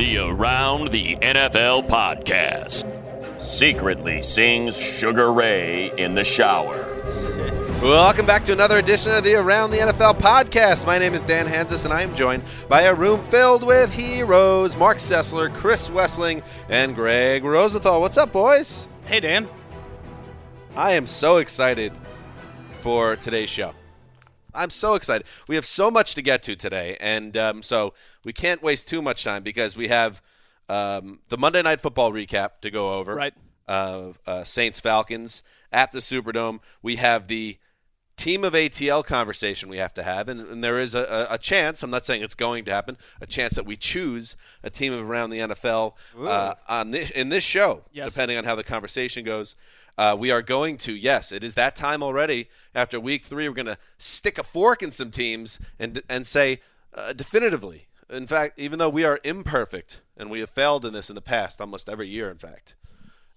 The Around the NFL podcast secretly sings Sugar Ray in the shower. Welcome back to another edition of the Around the NFL podcast. My name is Dan Hanzus, and I am joined by a room filled with heroes Marc Sessler, Chris Wesseling, and Gregg Rosenthal. What's up, boys? Hey, Dan. I am so excited for today's show. I'm so excited. We have so much to get to today, and um, so we can't waste too much time because we have um, the Monday Night Football recap to go over. Right. Of uh, Saints Falcons at the Superdome. We have the team of ATL conversation we have to have, and, and there is a, a, chance. I'm not saying it's going to happen. A chance that we choose a team around the NFL uh, on this, in this show, Yes. depending on how the conversation goes. Uh, we are going to, yes, it is that time already. After week three, we're going to stick a fork in some teams and and say uh, definitively. In fact, even though we are imperfect and we have failed in this in the past, almost every year, in fact,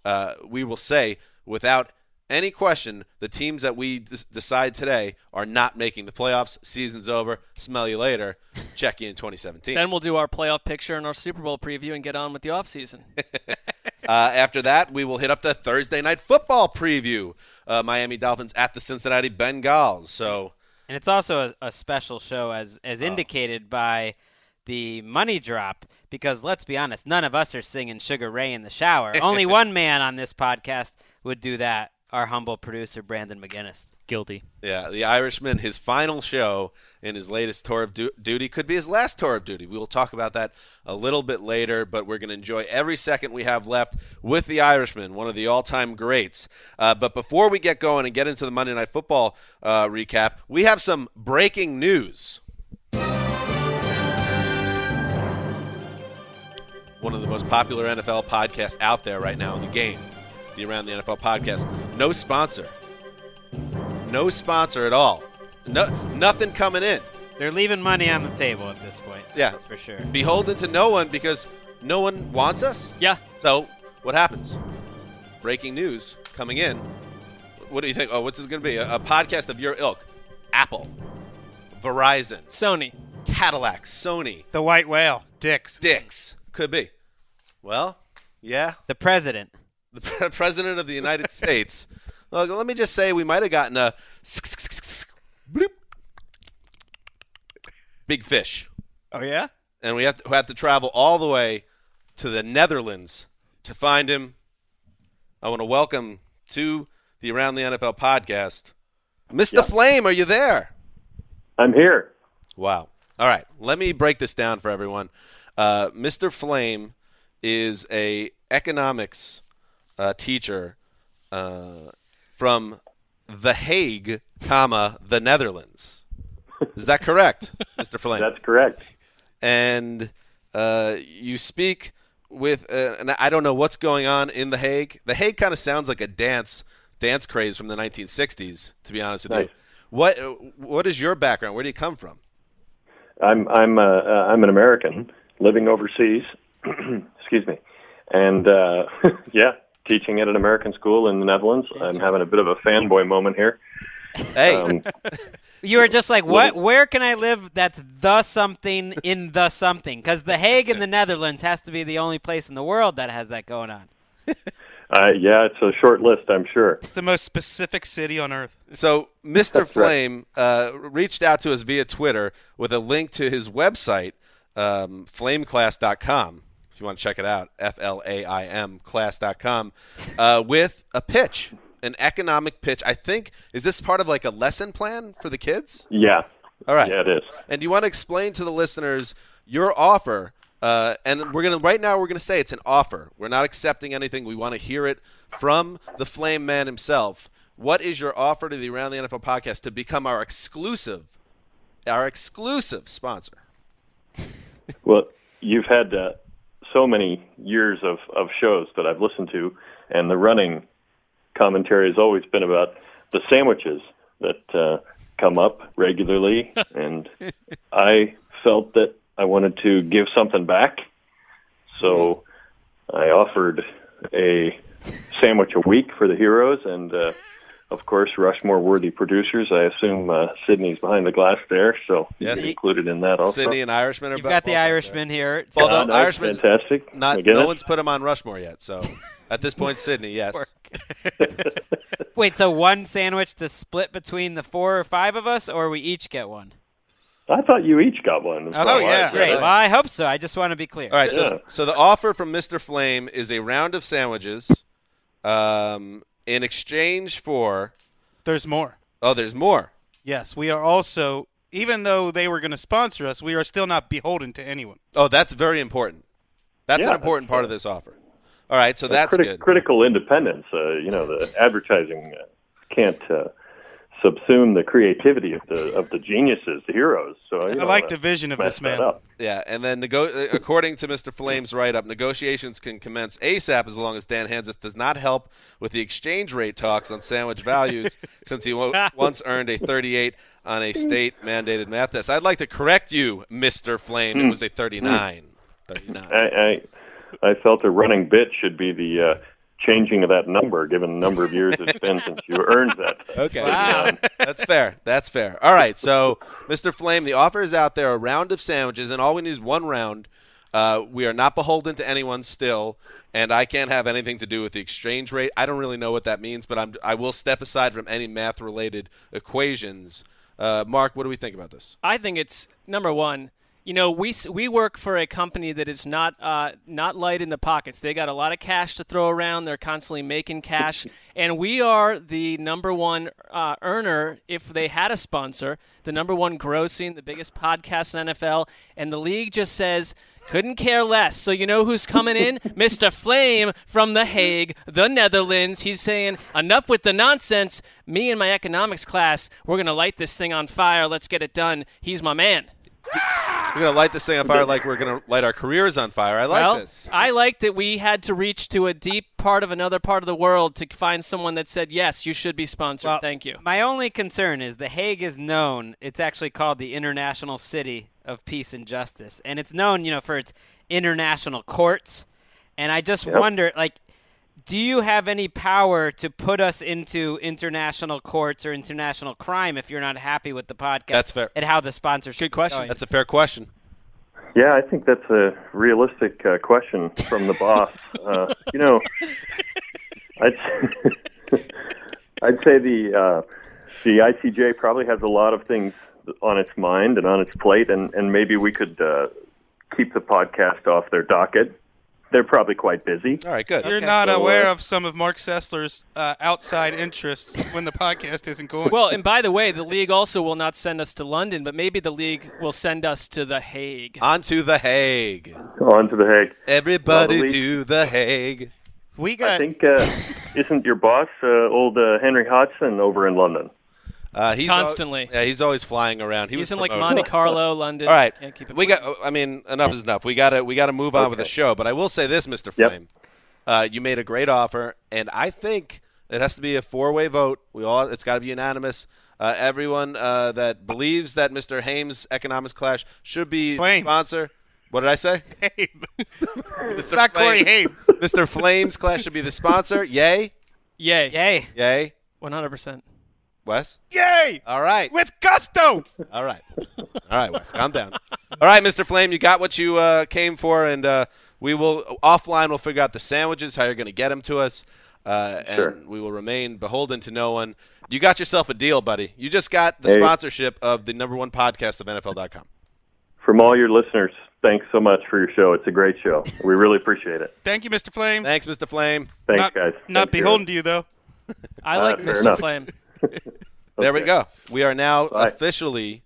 uh, we will say without any question the teams that we d- decide today are not making the playoffs. Season's over. Smell you later. Check you in 2017. Then we'll do our playoff picture and our Super Bowl preview and get on with the offseason. Uh, after that, we will hit up the Thursday night football preview. Uh, Miami Dolphins at the Cincinnati Bengals. So And it's also a, a special show, as as indicated by the money drop. Because let's be honest, none of us are singing Sugar Ray in the shower. Only one man on this podcast would do that. Our humble producer, Brandon McGinnis. Guilty. Yeah, the Irishman, his final show in his latest tour of du- duty could be his last tour of duty. We will talk about that a little bit later, but we're going to enjoy every second we have left with the Irishman, one of the all time greats. Uh, but before we get going and get into the Monday Night Football uh, recap, we have some breaking news. One of the most popular NFL podcasts out there right now in the game, the Around the NFL podcast. No sponsor no sponsor at all. No, nothing coming in. They're leaving money on the table at this point. Yeah. That's for sure. Beholden to no one because no one wants us. yeah. So what happens? Breaking news coming in. What do you think? Oh, what's this going to be? A, a podcast of your ilk. Apple, Verizon, Sony. Cadillac, Sony, The white whale, Dix. Dix. Could be. Well, yeah. The president. The pre- president of the United States. Look, let me just say we might have gotten a bloop. big fish. Oh yeah. and we have to, we have to travel all the way to the Netherlands to find him. I want to welcome to the Around the NFL podcast, Mr. Flaim. Are you there? I'm here. Wow. All right. Let me break this down for everyone. Uh, Mr. Flaim is a economics uh, teacher uh, from The Hague, comma the Netherlands. Is that correct, Mr. Flaim? That's correct. and uh, you speak with, uh, and I don't know what's going on in The Hague. The Hague kind of sounds like a dance dance craze from the 1960s. To be honest with Nice. you, what what is your background? Where do you come from? I'm I'm uh, uh, I'm an American living overseas. Excuse me, and uh, yeah, teaching at an American school in the Netherlands. I'm having a bit of a fanboy moment here. Hey, Um, You were just like, what? Where can I live that's the something in the something? Because The Hague in the Netherlands has to be the only place in the world that has that going on. uh, yeah, it's a short list, I'm sure. It's the most specific city on earth. so Mr. Flaim uh, reached out to us via Twitter with a link to his website, um, flaimclass.com. You want to check it out, F L A I M class.com, uh, with a pitch, an economic pitch. I think is this part of like a lesson plan for the kids? Yeah. All right. Yeah, it is. And do you want to explain to the listeners your offer? Uh, and we're gonna right now we're gonna say it's an offer. We're not accepting anything. We want to hear it from the Flame Man himself. What is your offer to the Around the NFL podcast to become our exclusive, our exclusive sponsor? Well, you've had uh, so many years of, of shows that I've listened to, and the running commentary has always been about the sandwiches that uh, come up regularly, and I felt that I wanted to give something back, so I offered a sandwich a week for the heroes, and uh, of course, Rushmore worthy producers. I assume uh, Sydney's behind the glass there, so Yes. he's included in that also. Sydney and Irishman are You've both- got the both there. Irishman here. Well, Ah, no, Irishman's fantastic. Not McGinnis? no one's put him on Rushmore yet. So at this point, Sydney, yes. Wait, so one sandwich to split between the four or five of us, or we each get one? I thought you each got one. Okay, Oh, yeah. great. Really? Well, I hope so. I just want to be clear. All right, Yeah. so so the offer from Mr. Flaim is a round of sandwiches, um, in exchange for. There's more. Oh, there's more. Yes, we are also, even though they were going to sponsor us, we are still not beholden to anyone. Oh, that's very important. That's an important that's, part of this offer. All right, so that's criti- good. critical independence. Uh, you know, the advertising uh, can't uh, subsume the creativity of the of the geniuses, the heroes. So you I don't like the vision of this man. up. Yeah, and then nego- uh, according to Mr. Flaim's write-up, negotiations can commence ASAP as long as Dan Hanzus does not help with the exchange rate talks on sandwich values, since he wo- once earned a 38 on a state-mandated math test. I'd like to correct you, Mr. Flaim. It was a 39. 39. I, I I felt a running bit should be the uh, changing of that number, given the number of years it's been since you earned that. Okay. Wow. That's fair. That's fair. All right. So, Mr. Flaim, the offer is out there a round of sandwiches, and all we need is one round. Uh, we are not beholden to anyone still, and I can't have anything to do with the exchange rate. I don't really know what that means, but I'm, I will step aside from any math related equations. Uh, Mark, what do we think about this? I think it's number one. You know, we we work for a company that is not uh, not light in the pockets. They got a lot of cash to throw around. They're constantly making cash, and we are the number one uh, earner if they had a sponsor. The number one grossing, the biggest podcast in NFL, and the league just says. Couldn't care less. So you know who's coming in? Mr. Flaim from The Hague, the Netherlands. He's saying, enough with the nonsense. Me and my economics class, we're going to light this thing on fire. Let's get it done. He's my man. We're going to light this thing on fire like we're going to light our careers on fire. I like well, this. I like that we had to reach to a deep part of another part of the world to find someone that said, yes, you should be sponsored. Well, Thank you. My only concern is The Hague is known. It's actually called the International City of Peace and Justice, and it's known, you know, for its international courts. And I just Yep. wonder, like, do you have any power to put us into international courts or international crime if you're not happy with the podcast? That's fair. And how the sponsorship. Good question. going? That's a fair question. Yeah, I think that's a realistic uh, question from the boss. Uh, you know, I'd I'd say the uh, the ICJ probably has a lot of things on its mind and on its plate, and, and maybe we could uh, keep the podcast off their docket. They're probably quite busy. All right, good. You're Okay. not So, aware uh, of some of Marc Sessler's uh, outside interests when the podcast isn't going. Well, and by the way, the league also will not send us to London, but maybe the league will send us to The Hague. On to The Hague. On to the Hague. Everybody Well, the to The Hague. we I got think uh, isn't your boss uh, old uh, Henry Hodgson over in London? Uh, he's al- Constantly. yeah, he's always flying around. He He's was in like. Monte Carlo, London. All right, Can't keep it we got. I mean, enough is enough. We gotta we gotta move on with the show. But I will say this, Mister Yep. Flame, uh, you made a great offer, and I think it has to be a four way vote. We all it's got to be unanimous. Uh, everyone uh, that believes that Mister Hames Economics Clash should be Flame. sponsor. What did I say? Haim. Mr. It's not Corey Haim. Mr. Flames Clash should be the sponsor. Yay, Yay. Yay. yay, 100%. Wes. Yay! All right. With gusto! All right. All right, Wes, calm down. All right, Mr. Flaim, you got what you uh, came for, and uh, we will, offline, we'll figure out the sandwiches, how you're going to get them to us, uh, and Sure. we will remain beholden to no one. You got yourself a deal, buddy. You just got the Hey. sponsorship of the number one podcast of NFL.com. From all your listeners, thanks so much for your show. It's a great show. We really appreciate it. Thank you, Mr. Flaim. Thanks, Mr. Flaim. Thanks, not, guys. Not Thank you. beholden to you, though. I like fair Mr. enough. Flame. There we go. We are now Bye. officially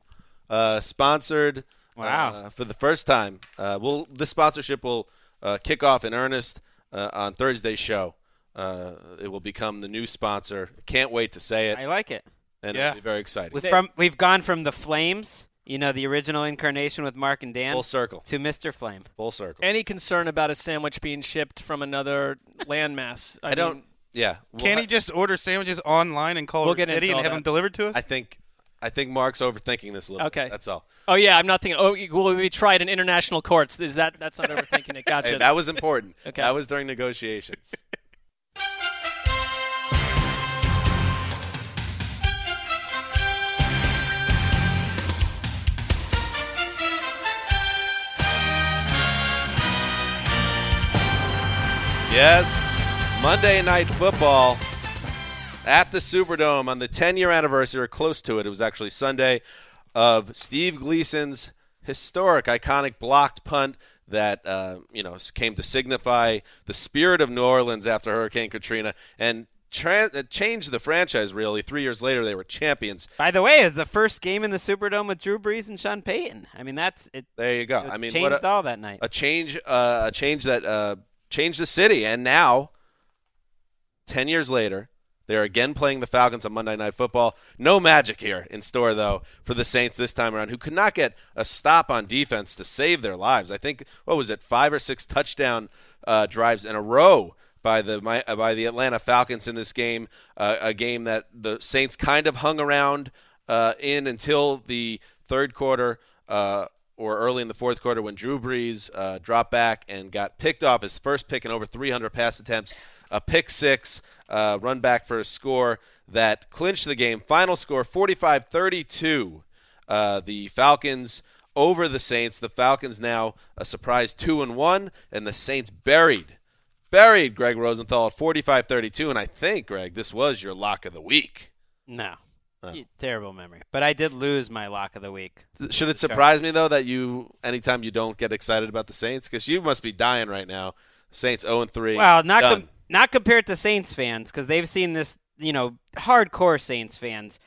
uh, sponsored. Wow. uh, for the first time, uh, we'll this sponsorship will uh, kick off in earnest uh, on Thursday's show. Uh, it will become the new sponsor. Can't wait to say it, I like it. and Yeah. it'll be very exciting. We've, from, we've gone from the Flames You know, the original incarnation with Mark and Dan Full circle. to Mr. Flaim. Full circle. Any concern about a sandwich being shipped from another landmass? I don't. mean, Yeah. Well, Can I- he just order sandwiches online and call We'll get City and have that. them delivered to us? I think. I think Mark's overthinking this a little. bit. Okay. That's all. Oh yeah, I'm not thinking. Oh, well, we tried in international courts. Is that that's not overthinking it? Gotcha. Hey, that was important. Okay. That was during negotiations. Yes, Monday Night Football at the Superdome on the 10 year anniversary, or close to it. It was actually Sunday of Steve Gleason's historic, iconic blocked punt that uh, you know came to signify the spirit of New Orleans after Hurricane Katrina and uh, changed the franchise. Really, three years later, they were champions. By the way, it's the first game in the Superdome with Drew Brees and Sean Payton. I mean, that's it. There you go. it I mean, changed what a, all that night. a change, uh, a change that uh, changed the city, and now, ten years later, they're again playing the Falcons on Monday Night Football. No magic here in store though for the Saints this time around, who could not get a stop on defense to save their lives. I think what was it, five or six touchdown uh, drives in a row by the my, uh, by the Atlanta Falcons in this game, uh, a game that the Saints kind of hung around uh, in until the third quarter. Uh, or early in the fourth quarter when Drew Brees uh, dropped back and got picked off his first pick in over 300 pass attempts, a pick six, uh, run back for a score that clinched the game. Final score 45 32. Uh, the Falcons over the Saints. The Falcons now a surprise 2 and 1, and the Saints buried. Buried Gregg Rosenthal at 45 32. And I think, Greg, this was your lock of the week. no. Oh. Terrible memory. But I did lose my lock of the week. Should it surprise me though that you anytime you don't get excited about the Saints because you must be dying right now. Saints 0 and 3. Well, not com- not compared to Saints fans because they've seen this. You know, hardcore Saints fans.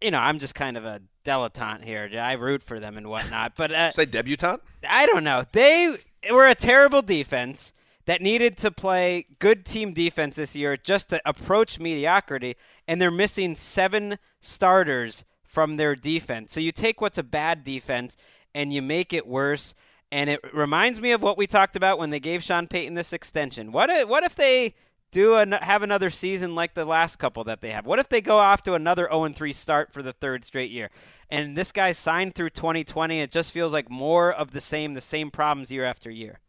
You know, I'm just kind of a dilettante here. I root for them and whatnot. But uh, say debutante. I don't know. They were a terrible defense that needed to play good team defense this year just to approach mediocrity, and they're missing seven starters from their defense. So you take what's a bad defense and you make it worse. And it reminds me of what we talked about when they gave Sean Payton this extension. What if, what if they do an, have another season like the last couple that they have? What if they go off to another 0 3 start for the third straight year? And this guy's signed through 2020. It just feels like more of the same, the same problems year after year.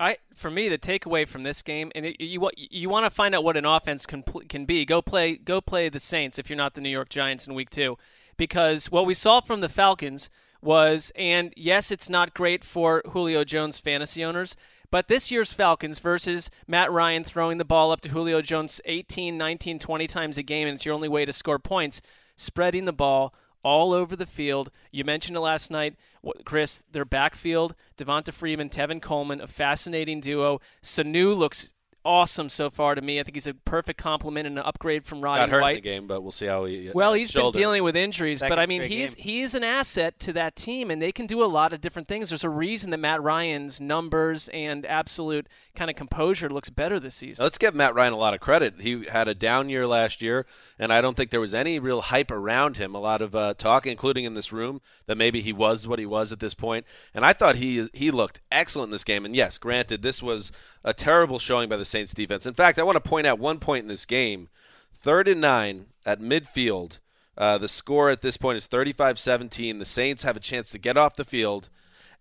I for me the takeaway from this game, and it, you you want to find out what an offense can can be. Go play go play the Saints if you're not the New York Giants in Week Two, because what we saw from the Falcons was, and yes, it's not great for Julio Jones fantasy owners. But this year's Falcons versus Matt Ryan throwing the ball up to Julio Jones 18, 19, 20 times a game, and it's your only way to score points, spreading the ball all over the field. You mentioned it last night, Chris. Their backfield, Devonta Freeman, Tevin Coleman, a fascinating duo. Sanu looks awesome so far to me. I think he's a perfect complement and an upgrade from Roddy Got hurt White. in the game, but we'll see how he. Well, uh, he's shoulder. been dealing with injuries, but I mean, he's game. he is an asset to that team, and they can do a lot of different things. There's a reason that Matt Ryan's numbers and absolute kind of composure looks better this season. Let's give Matt Ryan a lot of credit. He had a down year last year, and I don't think there was any real hype around him. A lot of uh, talk, including in this room, that maybe he was what he was at this point. And I thought he he looked excellent in this game. And yes, granted, this was a terrible showing by the Saints defense. In fact, I want to point out one point in this game: third and nine at midfield. Uh, the score at this point is 35-17. The Saints have a chance to get off the field,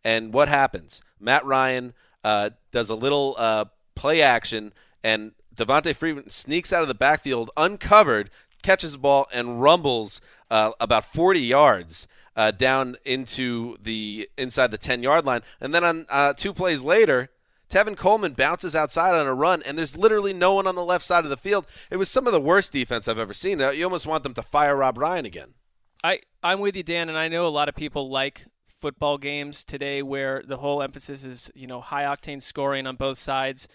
and what happens? Matt Ryan uh, does a little uh, play action, and Devonta Freeman sneaks out of the backfield uncovered, catches the ball, and rumbles uh, about 40 yards uh, down into the inside the 10 yard line. And then on uh, two plays later, Tevin Coleman bounces outside on a run, and there's literally no one on the left side of the field. It was some of the worst defense I've ever seen. You almost want them to fire Rob Ryan again. I I'm with you, Dan, and I know a lot of people like football games today where the whole emphasis is you know high octane scoring on both sides.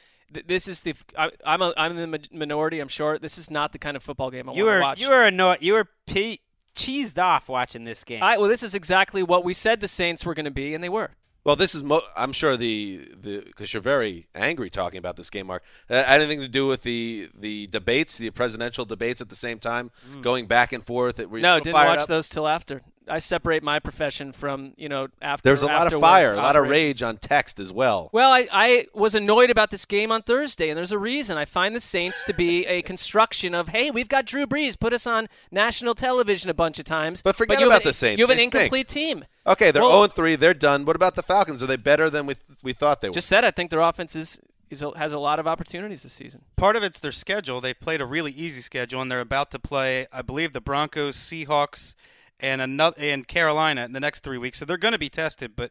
This is the I, I'm a, I'm in the minority. I'm sure this is not the kind of football game I You want were to watch. you were annoyed. You were pe- cheesed off watching this game. I, well, this is exactly what we said the Saints were going to be, and they were. Well, this is mo- I'm sure the the because you're very angry talking about this game, Mark. Uh, anything to do with the the debates, the presidential debates at the same time, going back and forth. It, No, didn't watch those till after. I separate my profession from you know after. There's a lot of fire, a lot of rage on text as well. Well, I, I was annoyed about this game on Thursday, and there's a reason. I find the Saints to be a construction of, hey, we've got Drew Brees, put us on national television a bunch of times. But forget you have about an- the Saints. You have an They stink. incomplete team. Okay, they're Well- 0 3. They're done. What about the Falcons? Are they better than we we thought they were? Just said, I think their offense is, is has a lot of opportunities this season. Part of it's their schedule. They've played a really easy schedule, and they're about to play, I believe, the Broncos, Seahawks, and another and Carolina in the next three weeks. So they're going to be tested. But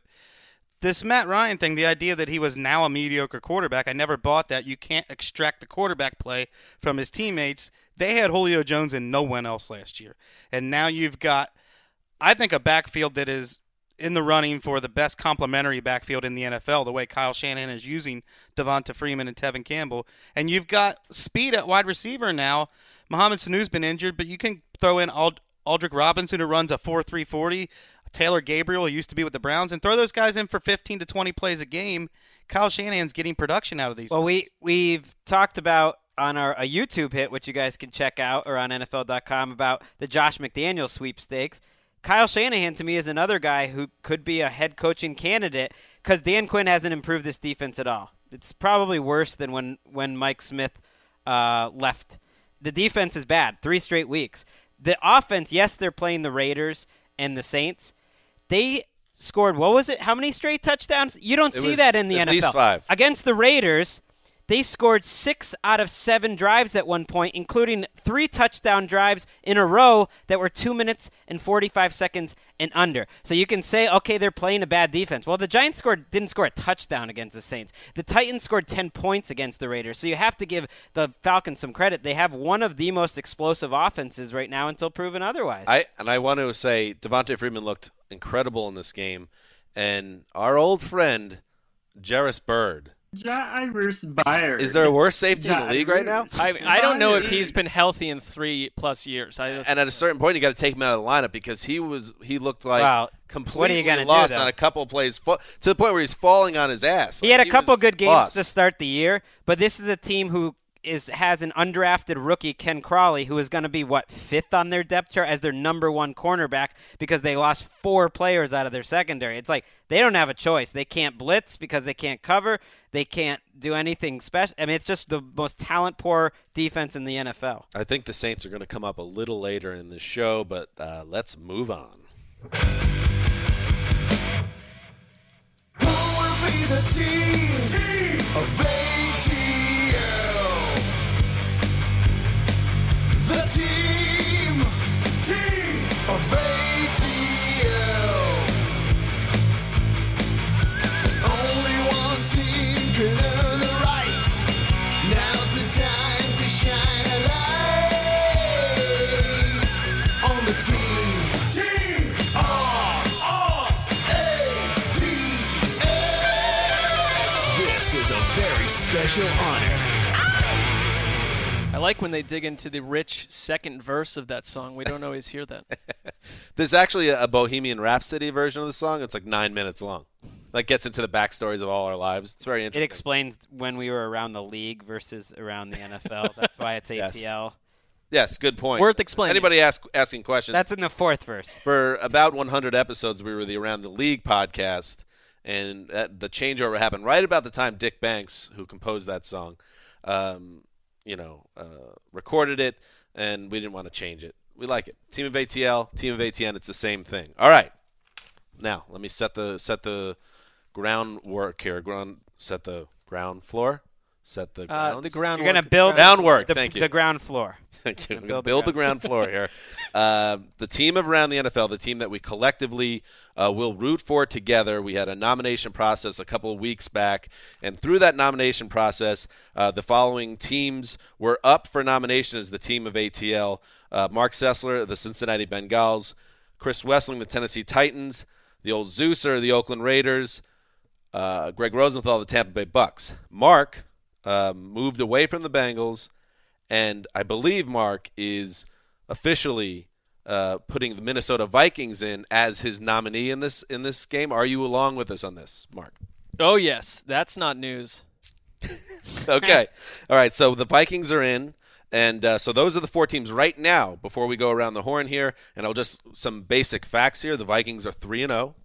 this Matt Ryan thing, the idea that he was now a mediocre quarterback, I never bought that. You can't extract the quarterback play from his teammates. They had Julio Jones and no one else last year, and now you've got, I think, a backfield that is in the running for the best complementary backfield in the NFL, the way Kyle Shanahan is using Devonta Freeman and Tevin Campbell. And you've got speed at wide receiver now. Mohamed Sanu's been injured, but you can throw in Ald- Aldrick Robinson, who runs a 4 3 40. Taylor Gabriel, who used to be with the Browns, and throw those guys in for 15 to 20 plays a game. Kyle Shanahan's getting production out of these. Well, guys. we we've talked about on our a YouTube hit, which you guys can check out, or on NFL.com about the Josh McDaniel sweepstakes. Kyle Shanahan to me is another guy who could be a head coaching candidate because Dan Quinn hasn't improved this defense at all. It's probably worse than when when Mike Smith uh, left. The defense is bad. Three straight weeks. The offense, yes, they're playing the Raiders and the Saints. They scored what was it? How many straight touchdowns? You don't It see that in the at NFL. least five. Against the Raiders, they scored six out of seven drives at one point, including three touchdown drives in a row that were two minutes and 45 seconds and under. So you can say, okay, they're playing a bad defense. Well, the Giants scored didn't score a touchdown against the Saints. The Titans scored 10 points against the Raiders. So you have to give the Falcons some credit. They have one of the most explosive offenses right now until proven otherwise. I and I want to say Devonta Freeman looked incredible in this game, and our old friend Jairus Byrd. Jairus Byrd. Is there a worse safety in the league right now? I, I don't know if he's been healthy in three plus years. I just, And at a certain point, you got to take him out of the lineup because he was he looked like Well, completely what are you gonna do, lost on a couple plays to the point where he's falling on his ass. He had a Like, couple good games lost. to start the year, but this is a team who is has an undrafted rookie Ken Crawley who is going to be what fifth on their depth chart as their number one cornerback because they lost four players out of their secondary. It's like they don't have a choice. They can't blitz because they can't cover. They can't do anything special. I mean, it's just the most talent poor defense in the NFL. I think the Saints are going to come up a little later in the show, but uh, let's move on. Who will be the team, of special honor. I like when they dig into the rich second verse of that song. We don't always hear that. There's actually a, a Bohemian Rhapsody version of the song. It's like nine minutes long. That gets into the backstories of all our lives. It's very interesting. It explains when we were around the league versus around the NFL. That's why it's Yes. ATL. yes, good point. Worth explaining. Anybody ask, asking questions? That's in the fourth verse. for about 100 episodes, we were the Around the League podcast, and that, the changeover happened right about the time Dick Banks, who composed that song, um, you know, uh, recorded it, and we didn't want to change it. We like it. Team of ATL, Team of ATN, it's the same thing. All right. Now let me set the set the groundwork here. Ground set the ground floor. Set the Uh, the ground. You're going to build Groundwork, The, thank you. the ground floor. Thank you. Gonna We're build gonna the build the ground floor here. Uh, the team of around the NFL, the team that we collectively uh, will root for together. We had a nomination process a couple of weeks back, and through that nomination process, uh, the following teams were up for nomination as the team of ATL: uh, Marc Sessler, the Cincinnati Bengals; Chris Wesseling, the Tennessee Titans; the old Zeuser, the Oakland Raiders; uh, Gregg Rosenthal, the Tampa Bay Bucks. Mark um, moved away from the Bengals and I believe Mark is officially uh, putting the Minnesota Vikings in as his nominee in this in this game. Are you along with us on this, Mark? Oh yes, that's not news. Okay, all right. So the Vikings are in, And uh, so those are the four teams right now. Before we go around the horn here, and I'll just some basic facts here. The Vikings are three and zero,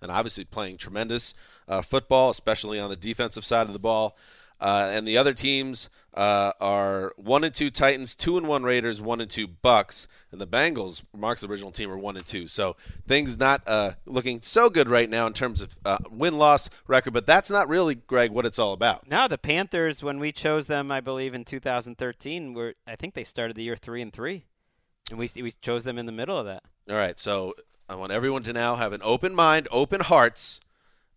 and obviously playing tremendous uh, football, especially on the defensive side of the ball. Uh, and the other teams uh, are one and two Titans, two and one Raiders, one and two Bucks, and the Bengals. Mark's original team are one and two. So things not uh, looking so good right now in terms of uh, win loss record. But that's not really, Greg, what it's all about. No, the Panthers, when we chose them, I believe in 2013, were I think they started the year three and three, and we we chose them in the middle of that. All right, so I want everyone to now have an open mind, open hearts,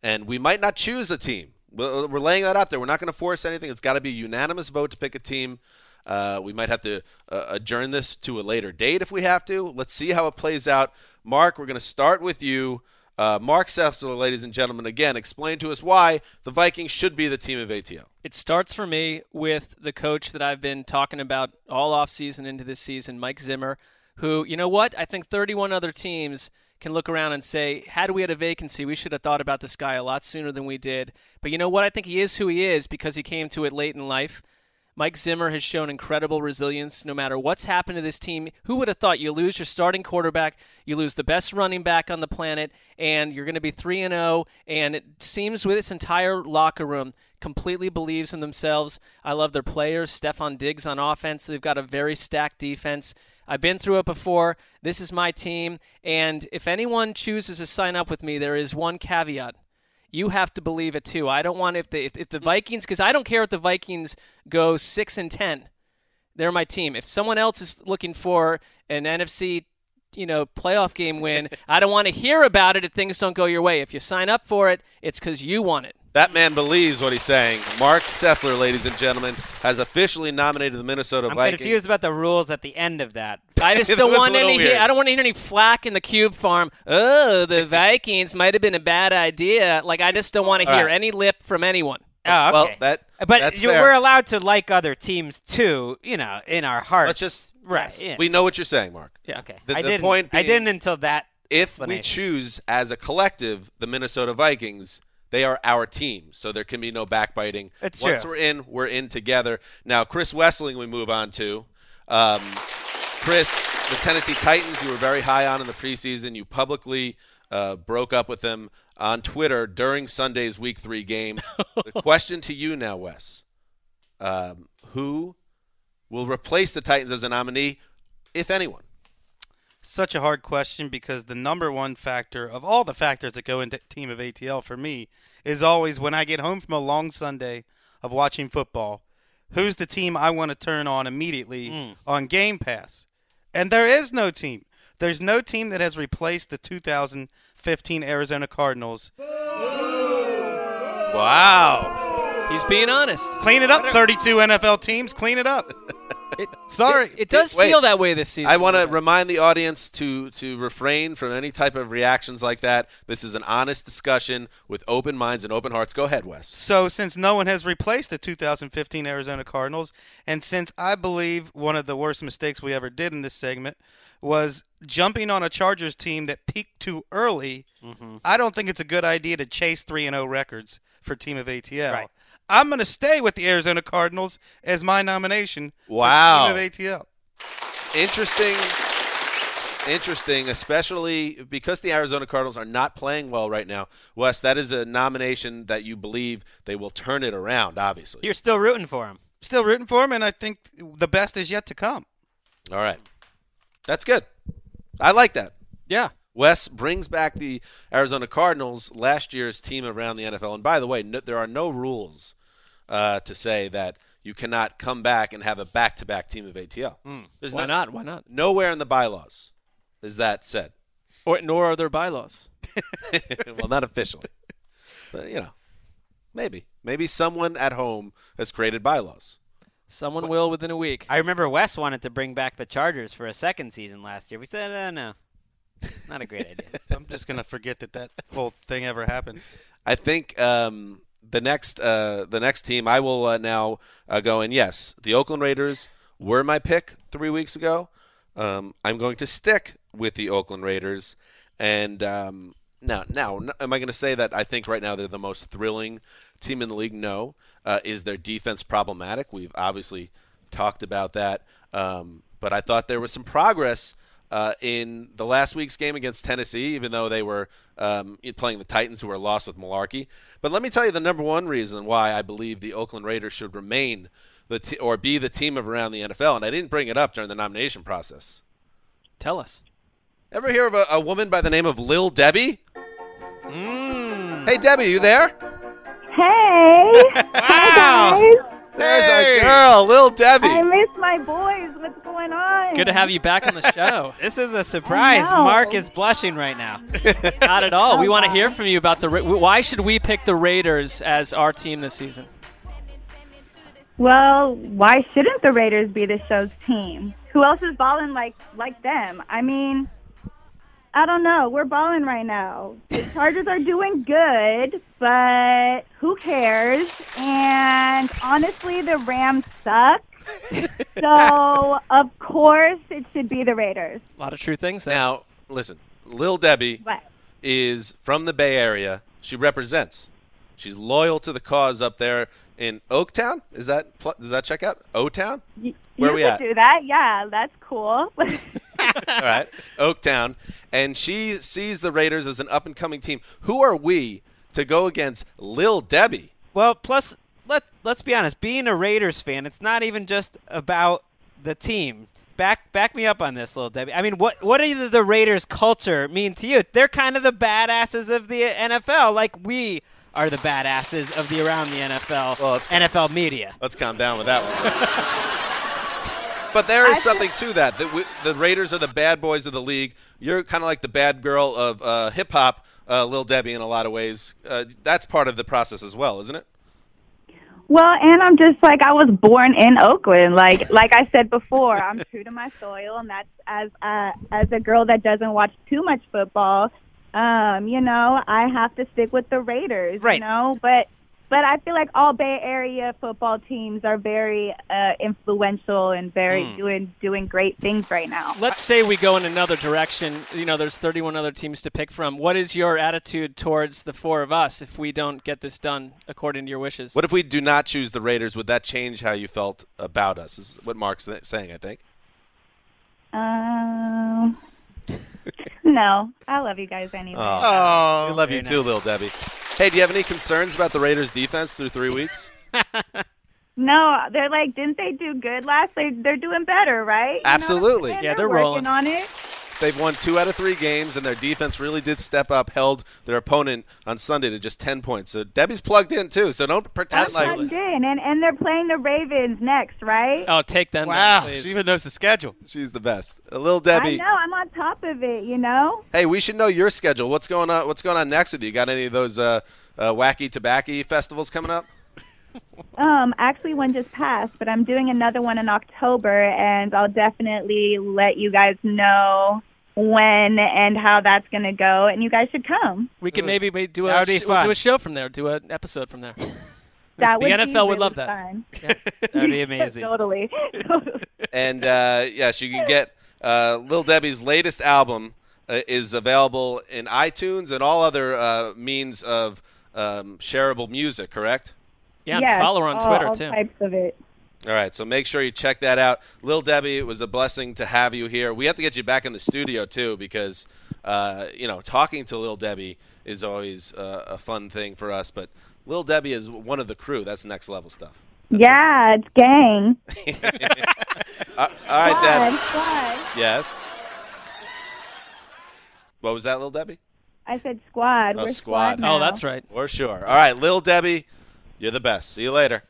and we might not choose a team. We're laying that out there. We're not going to force anything. It's got to be a unanimous vote to pick a team. Uh, we might have to uh, adjourn this to a later date if we have to. Let's see how it plays out. Mark, we're going to start with you. Uh, Marc Sessler, ladies and gentlemen, again, explain to us why the Vikings should be the team of ATL. It starts for me with the coach that I've been talking about all offseason into this season, Mike Zimmer, who, you know what? I think 31 other teams can look around and say, had we had a vacancy, we should have thought about this guy a lot sooner than we did. But you know what? I think he is who he is because he came to it late in life. Mike Zimmer has shown incredible resilience no matter what's happened to this team. Who would have thought you lose your starting quarterback, you lose the best running back on the planet, and you're going to be 3 and 0 and it seems with this entire locker room completely believes in themselves. I love their players, Stefan Diggs on offense. They've got a very stacked defense. I've been through it before. This is my team, and if anyone chooses to sign up with me, there is one caveat you have to believe it too. I don't want if the if, if the Vikings because I don't care if the Vikings go six and ten. They're my team. If someone else is looking for an NFC, you know, playoff game win, I don't want to hear about it if things don't go your way. If you sign up for it, it's because you want it. That man believes what he's saying. Marc Sessler, ladies and gentlemen, has officially nominated the Minnesota Vikings. I'm confused about the rules at the end of that. I just don't want any. weird. I don't want to hear any flack in the cube farm. Oh, the Vikings might have been a bad idea. Like I just don't want to All hear right. any lip from anyone. Oh, okay. Well, that but that's you, fair. we're allowed to like other teams too, you know, in our hearts. Let's just- right. yeah. we know what you're saying, Mark. Yeah. okay. the- I the didn't. point I didn't until that. If we choose as a collective the Minnesota Vikings, they are our team, so there can be no backbiting. It's Once true. we're in, we're in together. Now, Chris Wesseling, we move on to. Um, Chris, the Tennessee Titans, you were very high on in the preseason. You publicly uh, broke up with them on Twitter during Sunday's Week Three game. the question to you now, Wes: um, Who will replace the Titans as a nominee, if anyone? Such a hard question because the number one factor of all the factors that go into team of ATL for me is always when I get home from a long Sunday of watching football, who's the team I want to turn on immediately mm. on Game Pass? And there is no team. There's no team that has replaced the 2015 Arizona Cardinals. Wow. He's being honest. Clean it up, 32 NFL teams. Clean it up. It, Sorry. It, it does Wait. feel that way this season. I want to remind the audience to to refrain from any type of reactions like that. This is an honest discussion with open minds and open hearts. Go ahead, Wes. So, since no one has replaced the 2015 Arizona Cardinals, and since I believe one of the worst mistakes we ever did in this segment was jumping on a Chargers team that peaked too early, mm-hmm. I don't think it's a good idea to chase 3 and 0 records for Team of ATL. Right. I'm going to stay with the Arizona Cardinals as my nomination Wow. for Team of ATL. Interesting. Interesting, especially because the Arizona Cardinals are not playing well right now. Wes, that is a nomination that you believe they will turn it around, obviously. You're still rooting for him. Still rooting for him, and I think the best is yet to come. All right. That's good. I like that. Yeah. Wes brings back the Arizona Cardinals, last year's team around the NFL. And by the way, no, there are no rules uh, to say that you cannot come back and have a back-to-back team of ATL. There's Why no, not? Why not? Nowhere in the bylaws is that said. Or nor are there bylaws. well, not officially, but you know, maybe, maybe someone at home has created bylaws. Someone will within a week. I remember Wes wanted to bring back the Chargers for a second season last year. We said, uh, no, not a great idea. I'm just going to forget that that whole thing ever happened. I think um, the next uh, the next team I will uh, now uh, go in. Yes, the Oakland Raiders were my pick three weeks ago. Um, I'm going to stick with the Oakland Raiders, and um, now now am I going to say that I think right now they're the most thrilling team in the league? No. Uh, is their defense problematic? We've obviously talked about that. Um, but I thought there was some progress uh, in the last week's game against Tennessee, even though they were um, playing the Titans, who were lost with Mularkey. But let me tell you the number one reason why I believe the Oakland Raiders should remain the t- or be the team of around the NFL, and I didn't bring it up during the nomination process. Tell us. Ever hear of a, a woman by the name of Lil Debbie? Mm. Hey, Debbie, you there? Hey! Wow. There's Hey. a girl, Lil Debbie. I miss my boys. What's going on? Good to have you back on the show. This is a surprise. Mark is blushing right now. Not at all. We Oh, want to hear from you about the. Ra- Why should we pick the Raiders as our team this season? Well, why shouldn't the Raiders be the show's team? Who else is balling like like them? I mean, I don't know. We're balling right now. The Chargers are doing good, but who cares? And honestly, the Rams suck. so of course it should be the Raiders. A lot of true things there. Now, listen, Lil Debbie But is from the Bay Area. She represents. She's loyal to the cause up there in Oaktown. Is that does that check out? O Town? Y- Where you we could at? do that. Yeah, that's cool. All right, Oaktown, and she sees the Raiders as an up and coming team. Who are we to go against Lil Debbie? Well, plus let let's be honest, being a Raiders fan, it's not even just about the team. Back back me up on this, little Debbie. I mean, what what does the Raiders culture mean to you? They're kind of the badasses of the NFL, like we are the badasses of the around the NFL Well, it's- NFL media. Let's calm down with that one. but there is something to that. The, we- the Raiders are the bad boys of the league. You're kind of like the bad girl of uh, hip hop, uh, Lil Debbie, in a lot of ways. Uh, that's part of the process as well, isn't it? Well, and I'm just like I was born in Oakland. Like like I said before, I'm true to my soil, and that's as uh, as a girl that doesn't watch too much football. Um, you know, I have to stick with the Raiders. Right. You know, but but I feel like all Bay Area football teams are very uh, influential and very Hmm. doing doing great things right now. Let's say we go in another direction. You know, there's 31 other teams to pick from. What is your attitude towards the four of us if we don't get this done according to your wishes? What if we do not choose the Raiders? Would that change how you felt about us? Is what Mark's th- saying, I think. Um, no, I love you guys anyway. Oh, we love you very too, little Debbie. Hey, do you have any concerns about the Raiders' defense through three weeks? No, they're like, didn't they do good last? They they're doing better, right? You know what I'm Absolutely. saying? Yeah, they're working rolling. on it. They've won two out of three games, and their defense really did step up, held their opponent on Sunday to just 10 points. So Debbie's plugged in, too, so don't pretend Absolutely. like. Plugged in, and and they're playing the Ravens next, right? Oh, take them. Wow, down, please. she even knows the schedule. She's the best. Lil I Debbie. know. I'm on top of it. You know. Hey, we should know your schedule. What's going on? What's going on next with you? Got any of those uh, uh, wacky tobacco festivals coming up? Um, actually, one just passed, but I'm doing another one in October, and I'll definitely let you guys know when and how that's gonna go, and you guys should come. We can maybe we do a That would be sh- we'll do a show from there, do an episode from there. That The would NFL be would love that. Fun. That'd be amazing. totally. totally. And uh, yes, you can get uh, Lil Debbie's latest album uh, is available in iTunes and all other uh, means of um, shareable music. Correct? Yeah, and Yes, follow her on all- Twitter all too. types of it. All right, so make sure you check that out. Lil Debbie, it was a blessing to have you here. We have to get you back in the studio too because uh, you know talking to Lil Debbie is always uh, a fun thing for us. But Lil Debbie is one of the crew. That's next level stuff. Yeah, it's gang. Uh, all right, Squad, Deb. squad. Yes. What was that, Lil Debbie? I said squad. Oh, We're squad. now. Oh, that's right. For sure. All right, Lil Debbie, you're the best. See you later.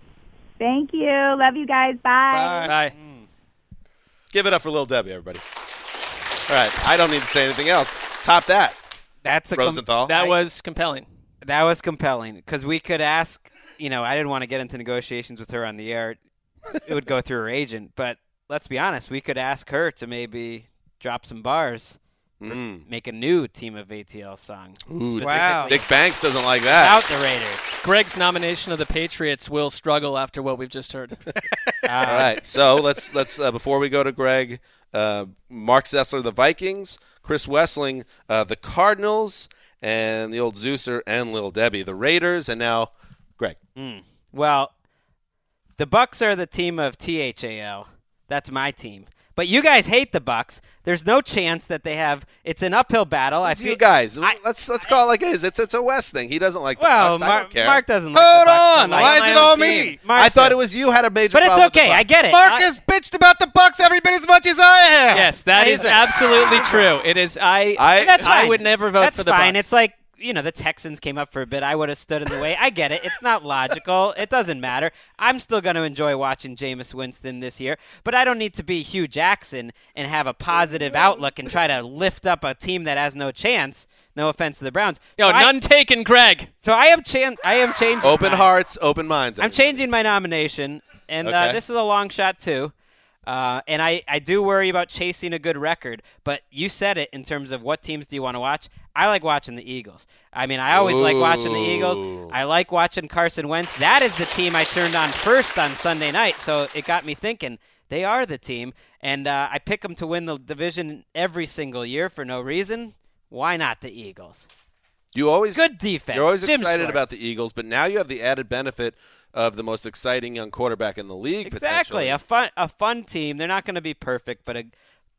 Thank you. Love you guys. Bye. Bye. Mm. Give it up for Lil Debbie, everybody. All right, I don't need to say anything else. Top that, That's a com- Rosenthal. That I- was compelling. That was compelling because we could ask. You know, I didn't want to get into negotiations with her on the air. It would go through her agent, but let's be honest. We could ask her to maybe drop some bars, Mm. make a new Team of ATL song. Ooh, Wow. Dick Banks doesn't like that. Out the Raiders. Greg's nomination of the Patriots will struggle after what we've just heard. Uh, All right, so let's let's uh, before we go to Greg, uh, Marc Sessler, the Vikings, Chris Wesseling, uh, the Cardinals, and the old Zeuser and Lil Debbie, the Raiders, and now Greg. Mm. Well, The Bucks are the team of THAL. That's my team. But you guys hate the Bucks. There's no chance that they have. It's an uphill battle. I feel you guys. let's let's call it like it is. It's it's a West thing. He doesn't like the Well, Bucks. I don't care. Mark doesn't like Hold the Bucks. on. like Why is it own all me? Mark I thought does. it was you had a major. But it's problem with the okay. I get it. Marcus bitched about the Bucks every bit as much as I have. Yes, that is Listen. absolutely true. It is. I. I- That's I would never vote That's for the fine. Bucks. It's like you know the Texans came up for a bit. I would have stood in the way. I get it. It's not logical. it doesn't matter. I'm still going to enjoy watching Jameis Winston this year, but I don't need to be Hue Jackson and have a positive outlook and try to lift up a team that has no chance. No offense to the Browns. Yo, So I- none taken, Gregg. So I am chan- I am changing. Open my- hearts, open minds. I'm changing my nomination, and uh, this is a long shot too. Uh, and I, I do worry about chasing a good record, but you said it in terms of what teams do you want to watch. I like watching the Eagles. I mean, I always like watching the Eagles. I like watching Carson Wentz. That is the team I turned on first on Sunday night, so it got me thinking. They are the team, and uh, I pick them to win the division every single year for no reason. Why not the Eagles? You always Good defense. You're always Jim excited Schwartz. about the Eagles, but now you have the added benefit of the most exciting young quarterback in the league. Exactly. A fun a fun team. They're not going to be perfect, but a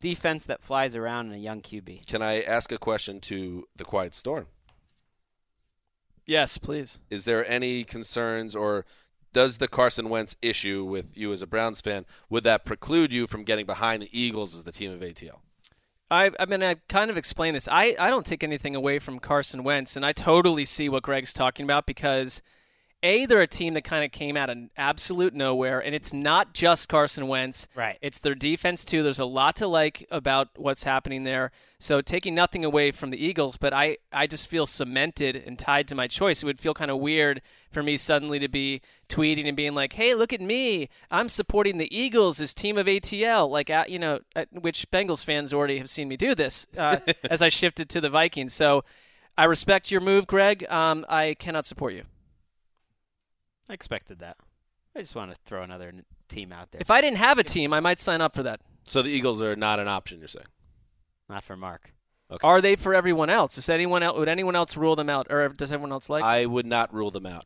defense that flies around and a young QB. Can I ask a question to the Quiet Storm? Yes, please. Is there any concerns or does the Carson Wentz issue with you as a Browns fan would that preclude you from getting behind the Eagles as the team of ATL? I, I mean, I kind of explained this. I, I don't take anything away from Carson Wentz, and I totally see what Gregg's talking about because, A, they're a team that kind of came out of absolute nowhere, and it's not just Carson Wentz. Right. It's their defense, too. There's a lot to like about what's happening there. So, taking nothing away from the Eagles, but I, I just feel cemented and tied to my choice. It would feel kind of weird for me suddenly to be tweeting and being like, "Hey, look at me! I'm supporting the Eagles this team of ATL." Like, uh, you know, uh, which Bengals fans already have seen me do this uh, as I shifted to the Vikings. So, I respect your move, Gregg. Um, I cannot support you. I expected that. I just want to throw another n- team out there. If I didn't have a team, I might sign up for that. So the Eagles are not an option, you're saying? Not for Marc. Okay. Are they for everyone else? Does anyone else? Would anyone else rule them out, or er, does everyone else like? I would not rule them out.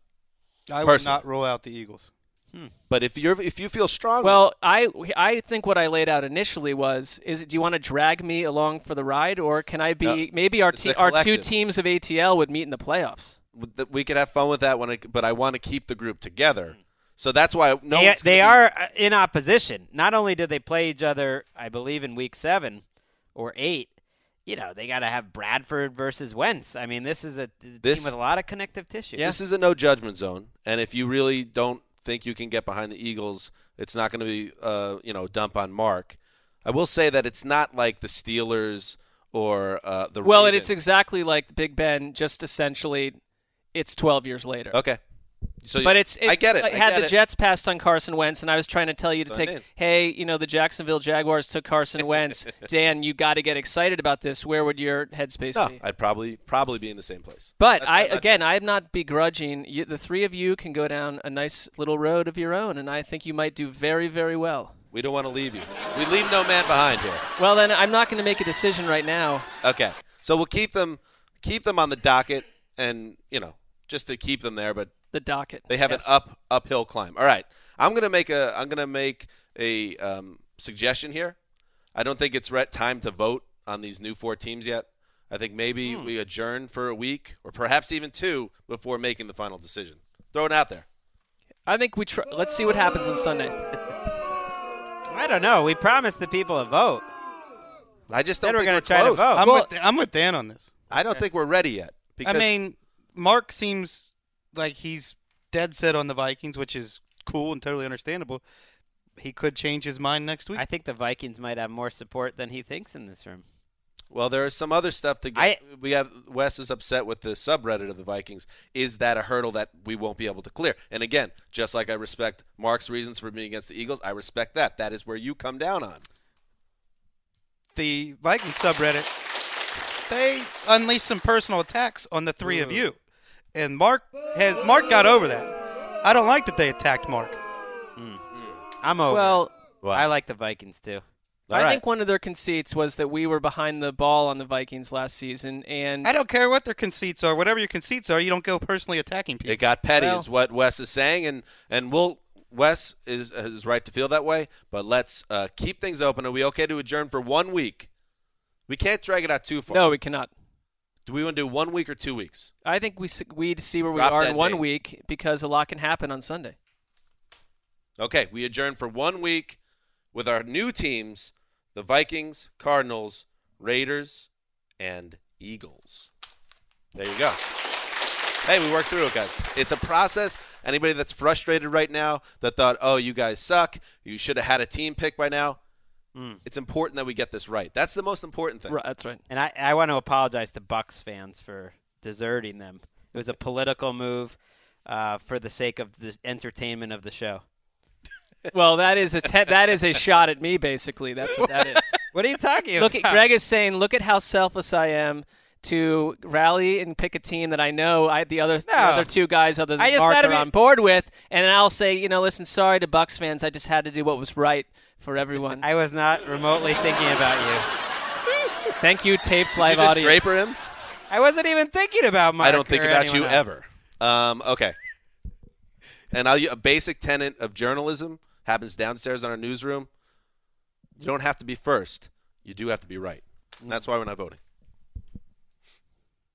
I would Personally. not rule out the Eagles. Hmm. But if you're if you feel strong, Well, I I think what I laid out initially was is do you want to drag me along for the ride or can I be No, maybe our it's te- a our two collective. teams of ATL would meet in the playoffs. Th- we could have fun with that when it, but I want to keep the group together. So that's why no they they gonna are uh, in opposition. Not only did they play each other, I believe in week seven or eight. You know, they got to have Bradford versus Wentz. I mean, this is a This- team with a lot of connective tissue. be, This is a no judgment zone, and if you really don't think you can get behind the Eagles, it's not going to be uh, you know dump on Marc. I will say that it's not like the Steelers or uh, the Well, Ravens. it's exactly like Big Ben, just essentially it's 12 years later. okay. So But it's I get it. I had get the it. Jets passed on Carson Wentz, and I was trying to tell you to what take. Hey, you know the Jacksonville Jaguars took Carson Wentz. Dan, you got to get excited about this. Where would your headspace No, be? I'd probably probably be in the same place. But That's- I again, I'm not begrudging. You, the three of you can go down a nice little road of your own, and I think you might do very, very well. we don't want to leave you. We leave no man behind here. Well, then I'm not going to make a decision right now. Okay, so we'll keep them keep them on the docket, and you know just to keep them there, but The docket. They have Yes. an up uphill climb. All right, I'm gonna make a I'm gonna make a um, suggestion here. I don't think it's right time to vote on these new four teams yet. I think maybe Hmm. we adjourn for a week or perhaps even two before making the final decision. Throw it out there. I think we try. Let's see what happens on Sunday. I don't know. We promised the people a vote. I just Then don't we're think gonna we're try to close. vote. I'm, Well- with, I'm with Dan on this. I don't think we're ready yet. Because I mean, Marc seems like he's dead set on the Vikings, which is cool and totally understandable. He could change his mind next week. I think the Vikings might have more support than he thinks in this room. Well, there is some other stuff to get. I- we have Wes is upset with the subreddit of the Vikings. Is that a hurdle that we won't be able to clear? And again, just like I respect Marc's reasons for being against the Eagles, I respect that. That is where you come down on. the Viking subreddit, they unleashed some personal attacks on the three of you, and Marc has Marc got over that. I don't like that they attacked Marc. I'm over. Well, it. I like the Vikings too. All I right. think one of their conceits was that we were behind the ball on the Vikings last season, and I don't care what their conceits are. Whatever your conceits are, you don't go personally attacking people. It got petty, Well- is what Wes is saying, and and we'll Wes is is right to feel that way, but let's uh, keep things open. Are we okay to adjourn for one week? We can't drag it out too far. No, we cannot. Do we want to do one week or two weeks? I think we we'd see where Drop we are in one week because a lot can happen on Sunday. Okay, we adjourn for one week with our new teams: the Vikings, Cardinals, Raiders, and Eagles. There you go. Hey, we worked through it, guys. It's a process. Anybody that's frustrated right now that thought, "Oh, you guys suck. You should have had a team pick by now." It's important that we get this right. That's the most important thing. Right, that's right. And I, I want to apologize to Bucks fans for deserting them. It was a political move uh, for the sake of the entertainment of the show. Well, that is a te- that is a shot at me. Basically, that's what that is. What are you talking look, about? at, Gregg is saying, look at how selfless I am to rally and pick a team that I know I the other the other two guys other I than just Marc thought are it'd be- on board with, and then I'll say, you know, listen, sorry to Bucks fans, I just had to do what was right for everyone. I was not remotely thinking about you. Thank you, taped Did live you just audience. Draper him? I wasn't even thinking about Marc I don't think or about you else. ever. Um, okay. And I'll, a basic tenet of journalism happens downstairs in our newsroom. You don't have to be first. You do have to be right. And that's why we're not voting.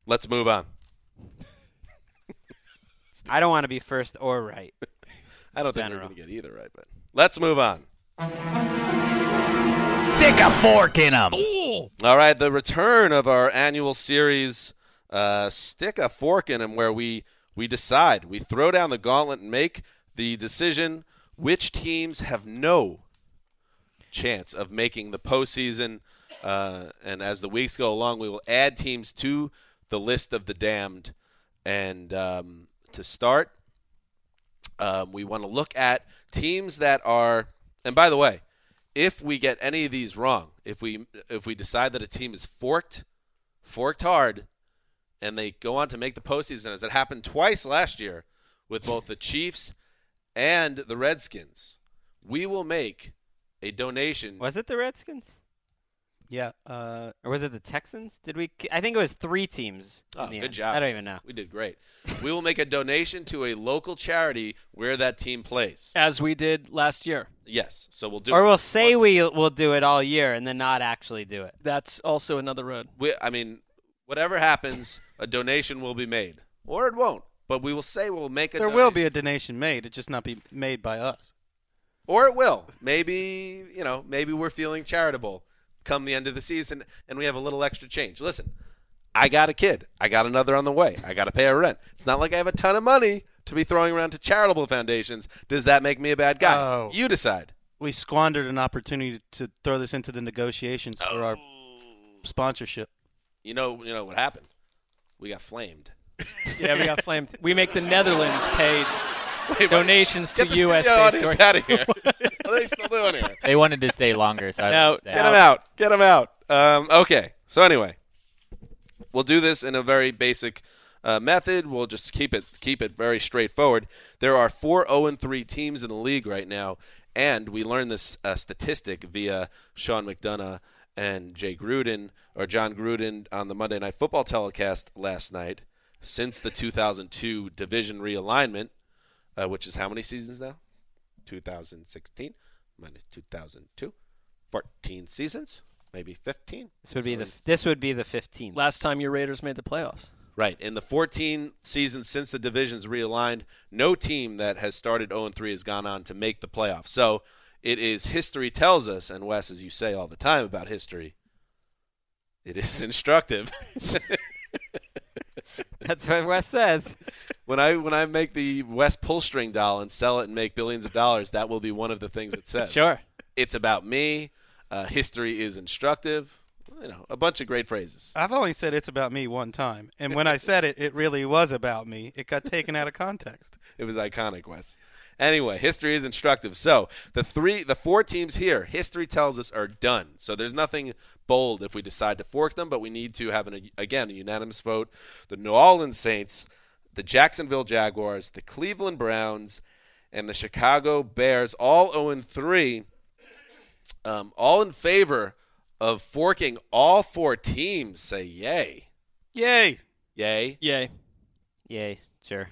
Let's move on. I don't want to be first or right. I don't think General. we're going to get either right, but let's move on. Stick a fork in them. All right, the return of our annual series, uh, stick a fork in them, where we we decide, we throw down the gauntlet and make the decision which teams have no chance of making the postseason. Uh, and as the weeks go along, we will add teams to the list of the damned. And um, to start, um, we want to look at teams that are. And by the way, if we get any of these wrong, if we if we decide that a team is forked, forked hard, and they go on to make the postseason, as it happened twice last year with both the Chiefs and the Redskins, we will make a donation. Was it the Redskins? Yeah. Uh, Or was it the Texans? Did we? I think it was three teams. Oh, good end. job. I don't even know. We did great. we will make a donation to a local charity where that team plays. as we did last year. Yes. So we'll do Or it we'll say once- we will do it all year and then not actually do it. That's also another road. we, I mean, whatever happens, a donation will be made, or it won't. But we will say we'll make a. there donation. will be a donation made. It just not be made by us. or it will. Maybe you know, maybe we're feeling charitable come the end of the season, and we have a little extra change. Listen, I got a kid. I got another on the way. I got to pay a rent. It's not like I have a ton of money to be throwing around to charitable foundations. Does that make me a bad guy? Oh. You decide. We squandered an opportunity to throw this into the negotiations for our oh. sponsorship. You know, you know what happened? We got flamed. Yeah, we got flamed. We make the Netherlands pay Wait, donations to Get the U.S. studio based audience out of here. what are they still doing here? They wanted to stay longer, so No, understand. Get them out. Get them out. Um, okay. So anyway, we'll do this in a very basic uh, method. We'll just keep it keep it very straightforward. There are four zero and 3 teams in the league right now, and we learned this uh, statistic via Sean McDonough and Jay Gruden or Jon Gruden on the Monday Night Football telecast last night. Since the 2002 division realignment, uh, which is how many seasons now? 2016 minus 2002, 14 seasons, maybe 15. This would be the Sorry. this would be the 15th. Last time your Raiders made the playoffs. Right. In the 14 seasons since the divisions realigned, no team that has started 0 3 has gone on to make the playoffs. So it is history tells us, and Wes, as you say all the time about history, it is instructive. That's what Wes says. when I when I make the Wes pull string doll and sell it and make billions of dollars, that will be one of the things it says. Sure. It's about me. Uh, history is instructive. You know, a bunch of great phrases. I've only said it's about me one time, and when I said it, it really was about me. It got taken out of context. It was iconic, Wes. Anyway, history is instructive. So the three, the four teams here, history tells us are done. So there's nothing bold if we decide to fork them, but we need to have an again a unanimous vote. The New Orleans Saints, the Jacksonville Jaguars, the Cleveland Browns, and the Chicago Bears, all 0 3, um, all in favor of forking all four teams. Say yay, Yay! yay. Yay. Yay, sure.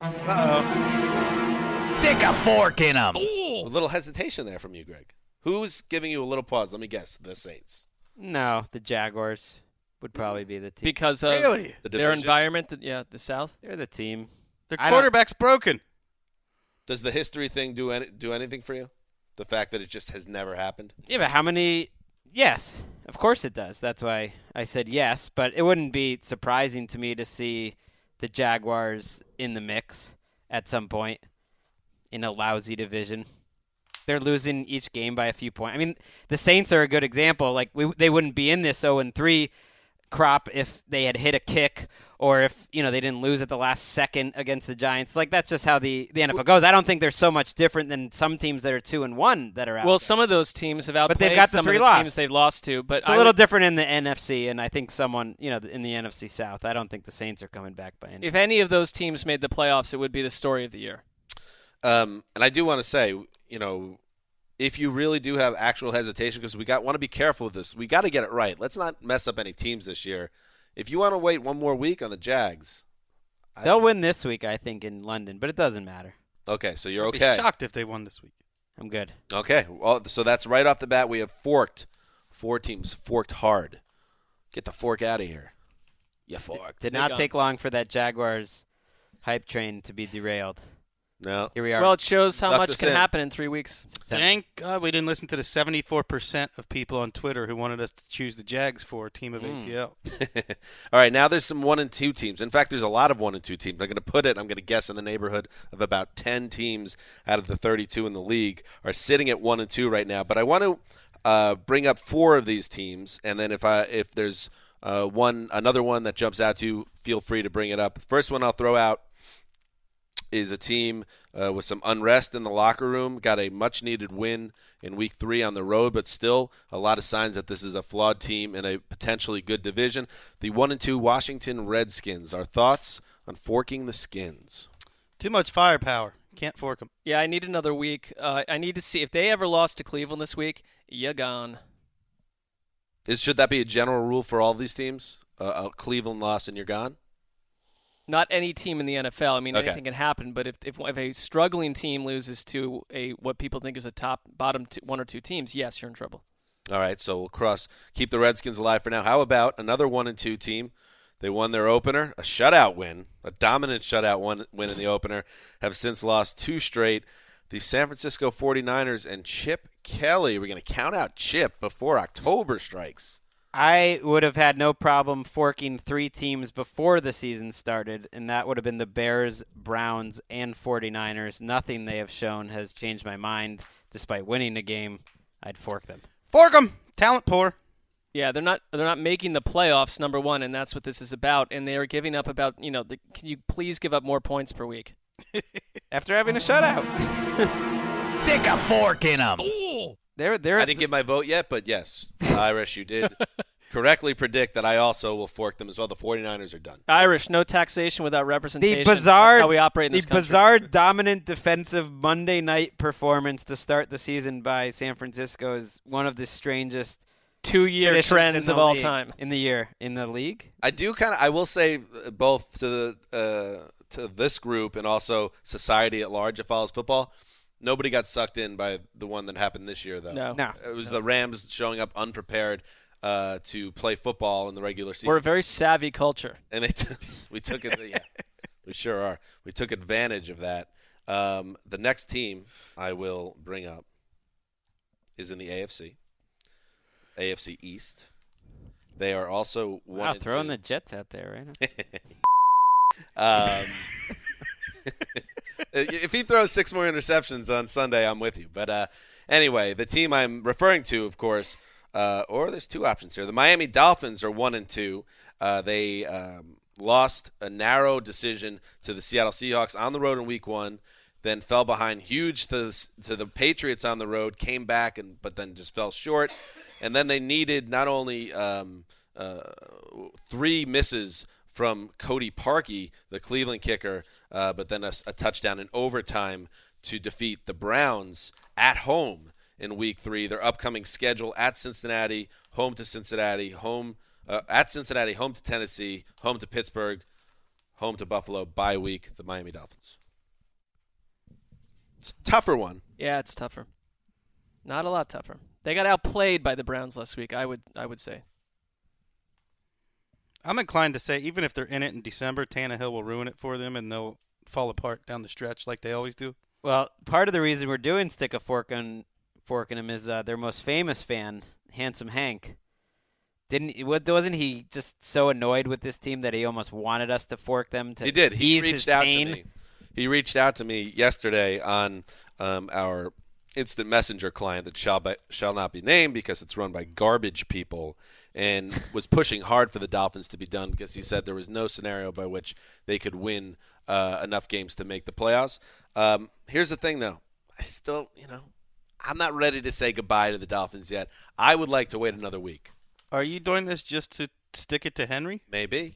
Uh-oh. Stick a fork in them. A little hesitation there from you, Gregg. Who's giving you a little pause? Let me guess. The Saints. No, the Jaguars would probably be the team. because of Really? The their environment. The, yeah, the South. They're the team. Their quarterback's broken. Does the history thing do any, do anything for you? The fact that it just has never happened. Yeah, but how many? Yes, of course it does. That's why I said yes. But it wouldn't be surprising to me to see the Jaguars in the mix at some point in a lousy division. They're losing each game by a few points. I mean, the Saints are a good example. Like we, they wouldn't be in this 0 and 3 crop if they had hit a kick or if you know they didn't lose at the last second against the Giants. Like that's just how the the NFL goes. I don't think they're so much different than some teams that are two and one that are out. Well, there. some of those teams have outplayed But they've got the some three of the loss. teams they've lost to. But It's a I little would- different in the NFC, and I think someone, you know, in the NFC South. I don't think the Saints are coming back by any. if any of those teams made the playoffs, it would be the story of the year. Um, and I do want to say, you know, if you really do have actual hesitation, because we got want to be careful with this, we got to get it right. Let's not mess up any teams this year. If you want to wait one more week on the Jags, They'll win this week, I think, in London, but it doesn't matter. okay, so you're I'd okay. Be shocked if they won this week. I'm good. Okay, well, so that's right off the bat. We have forked four teams, forked hard. Get the fork out of here. You forked. Did Big not take long for that Jaguars hype train to be derailed. No. Here we are. Well, it shows how Sucked much can in. happen in three weeks. Thank God we didn't listen to the 74% of people on Twitter who wanted us to choose the Jags for team of Mm. ATL. All right, now there's some one and two teams. In fact, there's a lot of one and two teams. I'm going to put it, I'm going to guess in the neighborhood of about 10 teams out of the 32 in the league are sitting at one and two right now. But I want to uh, bring up four of these teams, and then if I if there's uh, one another one that jumps out to you, feel free to bring it up. First one I'll throw out is a team uh, with some unrest in the locker room. Got a much needed win in week three on the road, but still a lot of signs that this is a flawed team in a potentially good division. The one and two Washington Redskins. Our thoughts on forking the skins? Too much firepower. Can't fork them. Yeah, I need another week. Uh, I need to see if they ever lost to Cleveland this week. You're gone. Is should that be a general rule for all these teams? Uh, a Cleveland loss and you're gone. Not any team in the NFL. I mean, Okay. anything can happen. But if, if if a struggling team loses to a what people think is a top bottom two, one or two teams, yes, you're in trouble. All right, so we'll cross keep the Redskins alive for now. How about another one and two team? They won their opener, a shutout win, a dominant shutout one win in the opener. Have since lost two straight. The San Francisco 49ers and Chip Kelly. We're going to count out Chip before October strikes. I would have had no problem forking three teams before the season started, and that would have been the Bears, Browns, and 49ers. Nothing they have shown has changed my mind. Despite winning the game, I'd fork them. Fork them. Talent poor. Yeah, they're not they're not making the playoffs number one, and that's what this is about. And they are giving up about you know. The, can you please give up more points per week? After having a shutout, Stick a fork in them. They're they're I didn't give my vote yet, but yes, Irish, you did correctly predict that I also will fork them as well. The 49ers are done. Irish, no taxation without representation. the bizarre, That's how we operate in the country. bizarre dominant defensive Monday night performance to start the season by San Francisco is one of the strangest two-year trends of all league- time. in the year in the league. I do kind of. I will say uh, both to the uh, to this group and also society at large that follows football. Nobody got sucked in by the one that happened this year, though. No. No. It was the Rams showing up unprepared uh, to play football in the regular season, We're a very savvy culture. and they t- we took it. Yeah, we sure are. We took advantage of that. Um, the next team I will bring up is in the AFC, AFC East. They are also one. Wow, and throwing two. the Jets out there right Um, now. if he throws six more interceptions on Sunday, I'm with you. But uh, anyway, the team I'm referring to, of course, uh, or there's two options here. The Miami Dolphins are one and two. Uh, they um, lost a narrow decision to the Seattle Seahawks on the road in Week One. Then fell behind huge to the, to the Patriots on the road. Came back and but then just fell short. And then they needed not only um, uh, three misses from Cody Parkey, the Cleveland kicker, uh, but then a, a touchdown in overtime to defeat the Browns at home in Week Three. Their upcoming schedule at Cincinnati, home to Cincinnati, home uh, at Cincinnati, home to Tennessee, home to Pittsburgh, home to Buffalo. Bye week, the Miami Dolphins. It's a tougher one. Yeah, it's tougher. Not a lot tougher. They got outplayed by the Browns last week. I would I would say. I'm inclined to say even if they're in it in December, Tannehill will ruin it for them, and they'll fall apart down the stretch like they always do. Well, part of the reason we're doing stick a fork on fork in him is uh, their most famous fan, Handsome Hank. Didn't what wasn't he just so annoyed with this team that he almost wanted us to fork them to He did. He ease reached out pain? to me. He reached out to me yesterday on um, our instant messenger client that shall be, shall not be named because it's run by garbage people, and was pushing hard for the Dolphins to be done because he said there was no scenario by which they could win uh, enough games to make the playoffs. Um, here's the thing, though. I still, you know, I'm not ready to say goodbye to the Dolphins yet. I would like to wait another week. Are you doing this just to stick it to Henry? Maybe.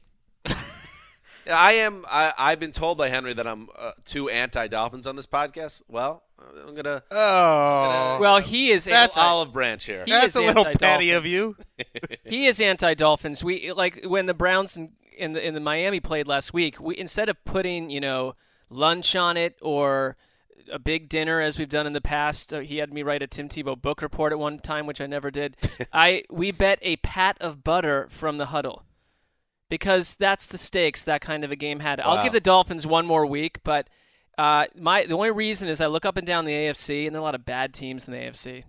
Yeah, I am. I, I've been told by Henry that I'm uh, too anti-Dolphins on this podcast. Well, I'm gonna. Oh, Well, he is That's anti- olive branch here. He that's is a little anti-Dolphins. petty of you. he is anti-Dolphins. We like when the Browns in, in the in the Miami played last week. We instead of putting you know lunch on it or a big dinner as we've done in the past. Uh, he had me write a Tim Tebow book report at one time, which I never did. I we bet a pat of butter from the huddle because that's the stakes that kind of a game had. I'll give the Dolphins one more week, but. Uh, my the only reason is I look up and down the AFC, and there are a lot of bad teams in the AFC.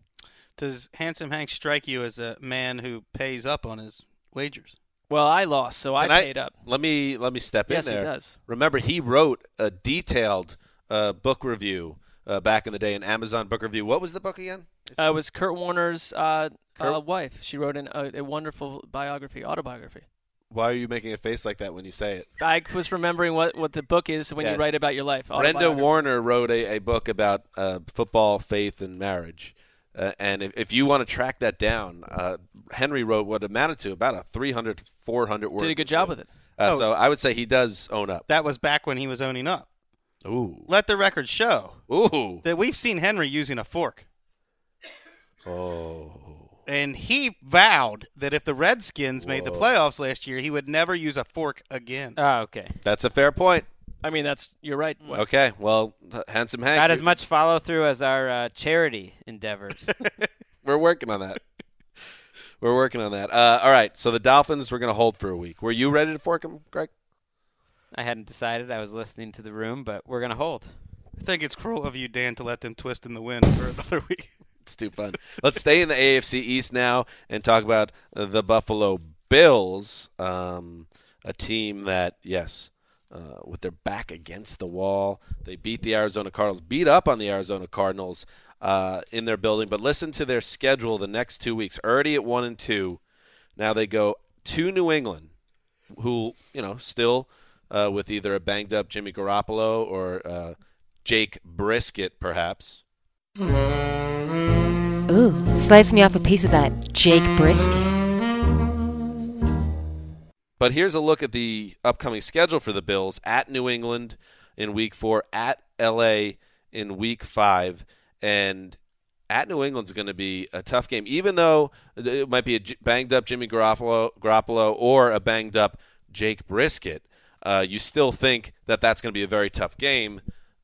Does Handsome Hank strike you as a man who pays up on his wagers? Well, I lost, so I Can paid up. Let me let me step Yes, in there. Yes, he does. Remember, he wrote a detailed uh, book review uh, back in the day, an Amazon book review. What was the book again? Uh, it was Kurt Warner's uh, Kurt- uh, wife. She wrote an, a, a wonderful biography, autobiography. Why are you making a face like that when you say it? I was remembering what, what the book is when Yes. you write about your life. Brenda. Warner wrote a, a book about uh, football, faith, and marriage. Uh, and if, if you want to track that down, uh, Henry wrote what amounted to about a 300 400 word. Did a good job with it. Uh, Oh. So I would say he does own up. That was back when he was owning up. Ooh. Let the record show Ooh. that we've seen Henry using a fork. Oh. And he vowed that if the Redskins made the playoffs last year, he would never use a fork again. Oh, okay. That's a fair point. I mean, that's you're right. Wes. Okay. Well, handsome Hank. Got as much follow through as our uh, charity endeavors. We're working on that. We're working on that. Uh, all right. So the Dolphins, we're going to hold for a week. Were you ready to fork them, Gregg? I hadn't decided. I was listening to the room, but we're gonna hold. I think it's cruel of you, Dan, to let them twist in the wind for another week. Too fun. Let's stay in the AFC East now and talk about the Buffalo Bills, um, a team that, yes, uh, with their back against the wall, they beat the Arizona Cardinals, beat up on the Arizona Cardinals uh, in their building. But listen to their schedule the next two weeks. Already at one and two. Now they go to New England, who you know still uh, with either a banged up Jimmy Garoppolo or uh, Jake Brisket, perhaps. Ooh, slice me off a piece of that Jake brisket. But here's a look at the upcoming schedule for the Bills at New England in week four, at LA in week five, and at New England's going to be a tough game, even though it might be a banged up Jimmy Garoppolo, Garoppolo or a banged up Jake Brisket. Uh, you still think that that's going to be a very tough game.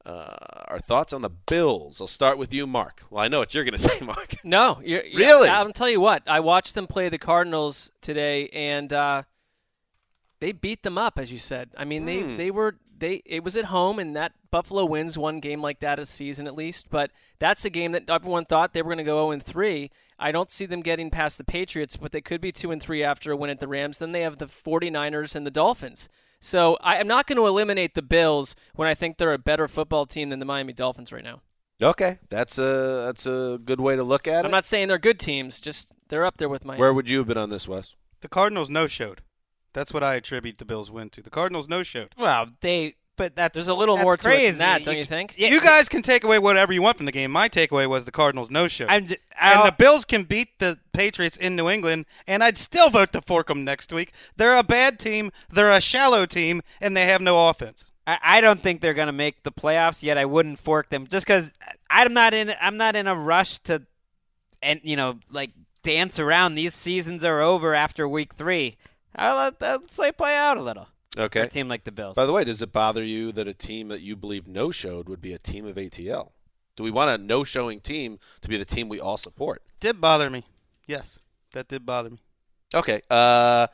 Uh, our thoughts on the Bills? I'll start with you, Marc. Well, I know what you're going to say, Marc. No, you're, you're- Really? I'm tell you what. I watched them play the Cardinals today, and uh, they beat them up, as you said. I mean, they Hmm. they were they. It was at home, and that Buffalo wins one game like that a season at least. But that's a game that everyone thought they were going to go 0 and 3. I don't see them getting past the Patriots, but they could be 2 and 3 after a win at the Rams. Then they have the 49ers and the Dolphins. So I am not going to eliminate the Bills when I think they're a better football team than the Miami Dolphins right now. Okay, that's a that's a good way to look at it. I'm not saying they're good teams, just they're up there with Miami. Where would you have been on this, Wes? The Cardinals no showed. That's what I attribute the Bills' win to. The Cardinals no showed. Well, they. But that's There's a little that's more to it crazy. than that, don't you think? Yeah, you guys can take away whatever you want from the game. My takeaway was the Cardinals no show. And the Bills can beat the Patriots in New England, and I'd still vote to fork them next week. They're a bad team, they're a shallow team, and they have no offense. I, I don't think they're going to make the playoffs yet. I wouldn't fork them just because I'm not in. I'm not in a rush to, and you know, like dance around. These seasons are over after week three. I'll let, I'll let it play out a little. Okay. A team like the Bills. By the way, does it bother you that a team that you believe no showed would be a team of ATL? Do we want a no-showing team to be the team we all support? Did bother me. Yes, that did bother me. Okay. Uh,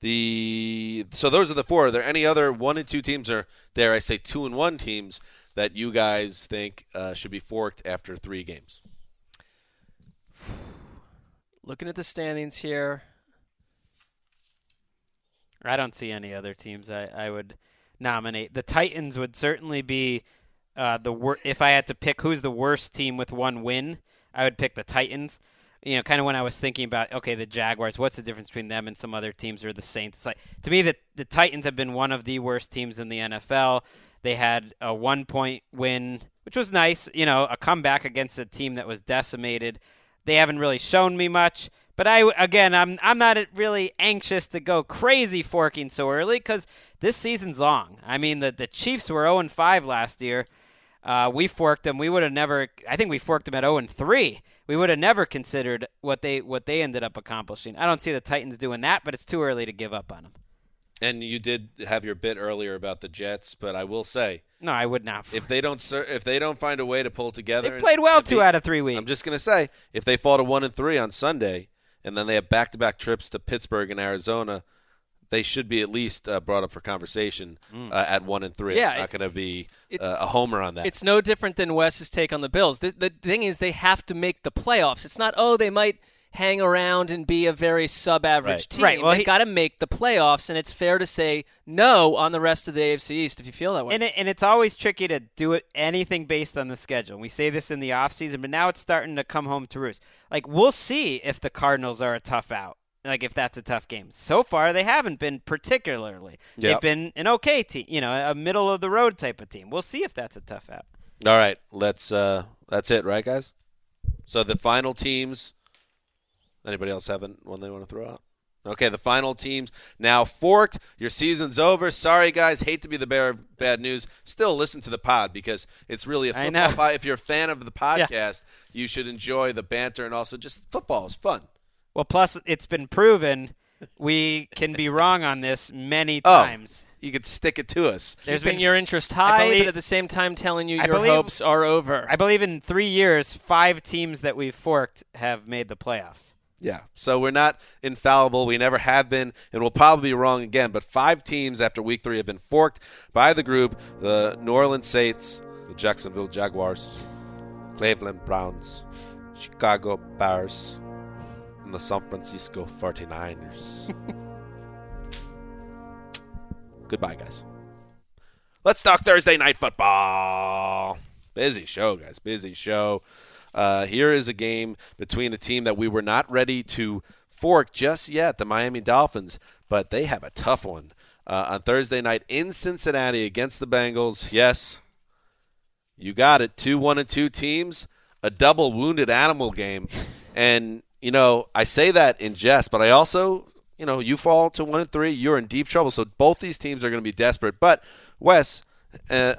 the so those are the four. Are there any other one and two teams, or dare I say two and one teams that you guys think uh, should be forked after three games? Looking at the standings here, I don't see any other teams I, I would nominate. The Titans would certainly be uh, the wor- if I had to pick who's the worst team with one win, I would pick the Titans. You know, kind of when I was thinking about okay, the Jaguars, what's the difference between them and some other teams or the Saints? Like to me, the the Titans have been one of the worst teams in the NFL. They had a one point win, which was nice. You know, a comeback against a team that was decimated. They haven't really shown me much. But I again, I'm I'm not really anxious to go crazy forking so early because this season's long. I mean, the the Chiefs were 0 5 last year. Uh, we forked them. We would have never. I think we forked them at 0 3. We would have never considered what they what they ended up accomplishing. I don't see the Titans doing that, but it's too early to give up on them. And you did have your bit earlier about the Jets, but I will say, No, I would not. if they don't if they don't find a way to pull together, They played well two beat- out of three weeks. I'm just gonna say, if they fall to one and three on Sunday, and then they have back-to-back trips to Pittsburgh and Arizona, they should be at least uh, brought up for conversation Mm. uh, at one and three. Yeah, I'm not going to be uh, a homer on that. It's no different than Wes's take on the Bills. The, the thing is, they have to make the playoffs. It's not, oh, they might hang around and be a very sub-average Right. team. Right, well, they he- got to make the playoffs, and it's fair to say no on the rest of the AFC East if you feel that way. And, it, and it's always tricky to do it anything based on the schedule. We say this in the offseason, but now it's starting to come home to roost. Like we'll see if the Cardinals are a tough out. Like if that's a tough game. So far they haven't been particularly. They've been an okay team, you know, a middle of the road type of team. We'll see if that's a tough out. All right, let's. Uh, that's it, right, guys? So the final teams. Anybody else have one they want to throw out? Okay, the final teams now forked. Your season's over. Sorry, guys. Hate to be the bearer of bad news. Still listen to the pod because it's really a I football know. pod. If you're a fan of the podcast, you should enjoy the banter and also just football is fun. Well, plus it's been proven we can be wrong on this many Oh, times. you could stick it to us. There's Keeping been your interest high, believe- but at the same time telling you I your believe- hopes are over. I believe in three years, five teams that we've forked have made the playoffs. Yeah. So we're not infallible. We never have been, and we'll probably be wrong again. But five teams after week three have been forked by the group the New Orleans Saints, the Jacksonville Jaguars, Cleveland Browns, Chicago Bears, and the San Francisco 49ers. Goodbye, guys. Let's talk Thursday night football. Busy show, guys. Busy show. Uh, here is a game between a team that we were not ready to fork just yet, the Miami Dolphins, but they have a tough one uh, on Thursday night in Cincinnati against the Bengals. Yes, you got it. Two one and two teams, a double wounded animal game, and you know I say that in jest, but I also you know you fall to one and three, you're in deep trouble. So both these teams are going to be desperate. But Wes, uh,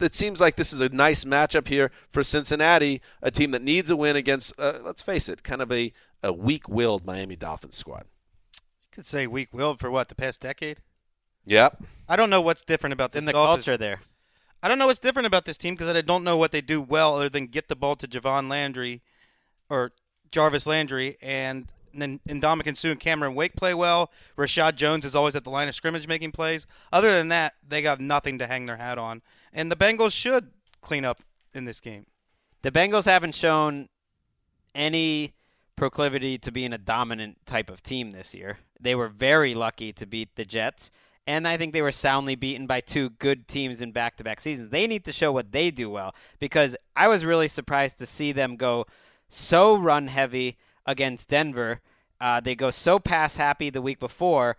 it seems like this is a nice matchup here for Cincinnati, a team that needs a win against. Uh, let's face it, kind of a a weak-willed Miami Dolphins squad. You could say weak-willed for what the past decade. Yep. I don't know what's different about this In the Dolphins- culture there. I don't know what's different about this team because I don't know what they do well other than get the ball to Javon Landry or Jarvis Landry and then Ndamukong Suh and Cameron Wake play well. Reshad Jones is always at the line of scrimmage making plays. Other than that, they got nothing to hang their hat on. And the Bengals should clean up in this game. The Bengals haven't shown any proclivity to being a dominant type of team this year. They were very lucky to beat the Jets, and I think they were soundly beaten by two good teams in back to back seasons. They need to show what they do well because I was really surprised to see them go so run heavy against Denver. Uh, they go so pass happy the week before.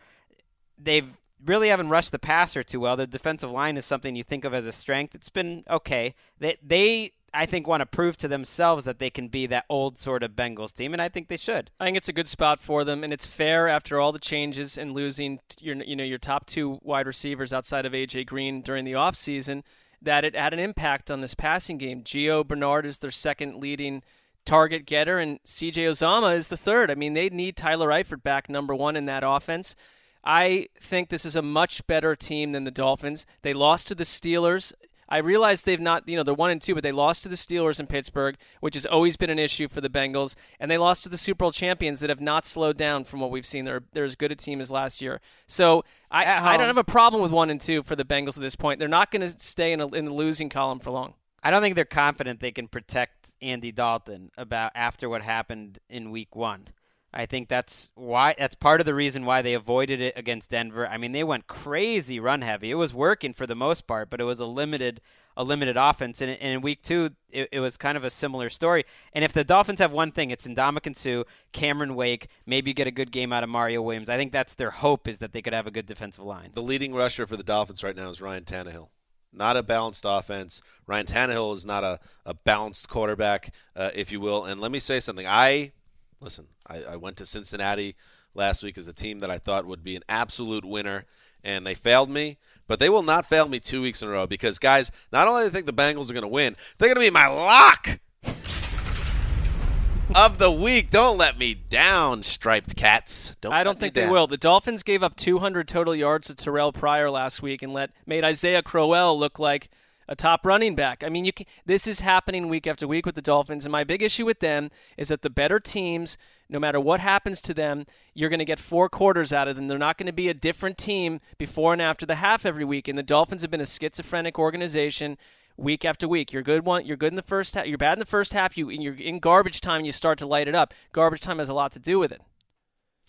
They've really haven't rushed the passer too well. The defensive line is something you think of as a strength. It's been okay. They they I think want to prove to themselves that they can be that old sort of Bengals team, and I think they should. I think it's a good spot for them, and it's fair after all the changes and losing your you know your top two wide receivers outside of AJ Green during the offseason, that it had an impact on this passing game. Gio Bernard is their second leading target getter, and CJ Uzomah is the third. I mean, they need Tyler Eifert back number one in that offense. I think this is a much better team than the Dolphins. They lost to the Steelers. I realize they've not, you know, they're one and two, but they lost to the Steelers in Pittsburgh, which has always been an issue for the Bengals, and they lost to the Super Bowl champions that have not slowed down from what we've seen. They're they're as good a team as last year. So I I don't have a problem with one and two for the Bengals at this point. They're not going to stay in, a, in the losing column for long. I don't think they're confident they can protect Andy Dalton about after what happened in week one. I think that's why that's part of the reason why they avoided it against Denver. I mean, they went crazy run heavy. It was working for the most part, but it was a limited a limited offense. And, in week two, it, it was kind of a similar story. And if the Dolphins have one thing, it's Ndamukong Suh, Cameron Wake, maybe get a good game out of Mario Williams. I think that's their hope is that they could have a good defensive line. The leading rusher for the Dolphins right now is Ryan Tannehill. Not a balanced offense. Ryan Tannehill is not a, a balanced quarterback, uh, if you will. And let me say something. I listen. I, I went to Cincinnati last week as a team that I thought would be an absolute winner, and they failed me. But they will not fail me two weeks in a row because, guys, not only do I think the Bengals are going to win, they're going to be my lock of the week. Don't let me down, striped cats. Don't I don't think they will. The Dolphins gave up 200 total yards to Terrell Pryor last week and let made Isaiah Crowell look like a top running back. I mean, you can, this is happening week after week with the Dolphins, and my big issue with them is that the better teams, no matter what happens to them, you're going to get four quarters out of them. They're not going to be a different team before and after the half every week. And the Dolphins have been a schizophrenic organization week after week. You're good one. You're good in the first half. You're bad in the first half. You and you're in garbage time. And you start to light it up. Garbage time has a lot to do with it.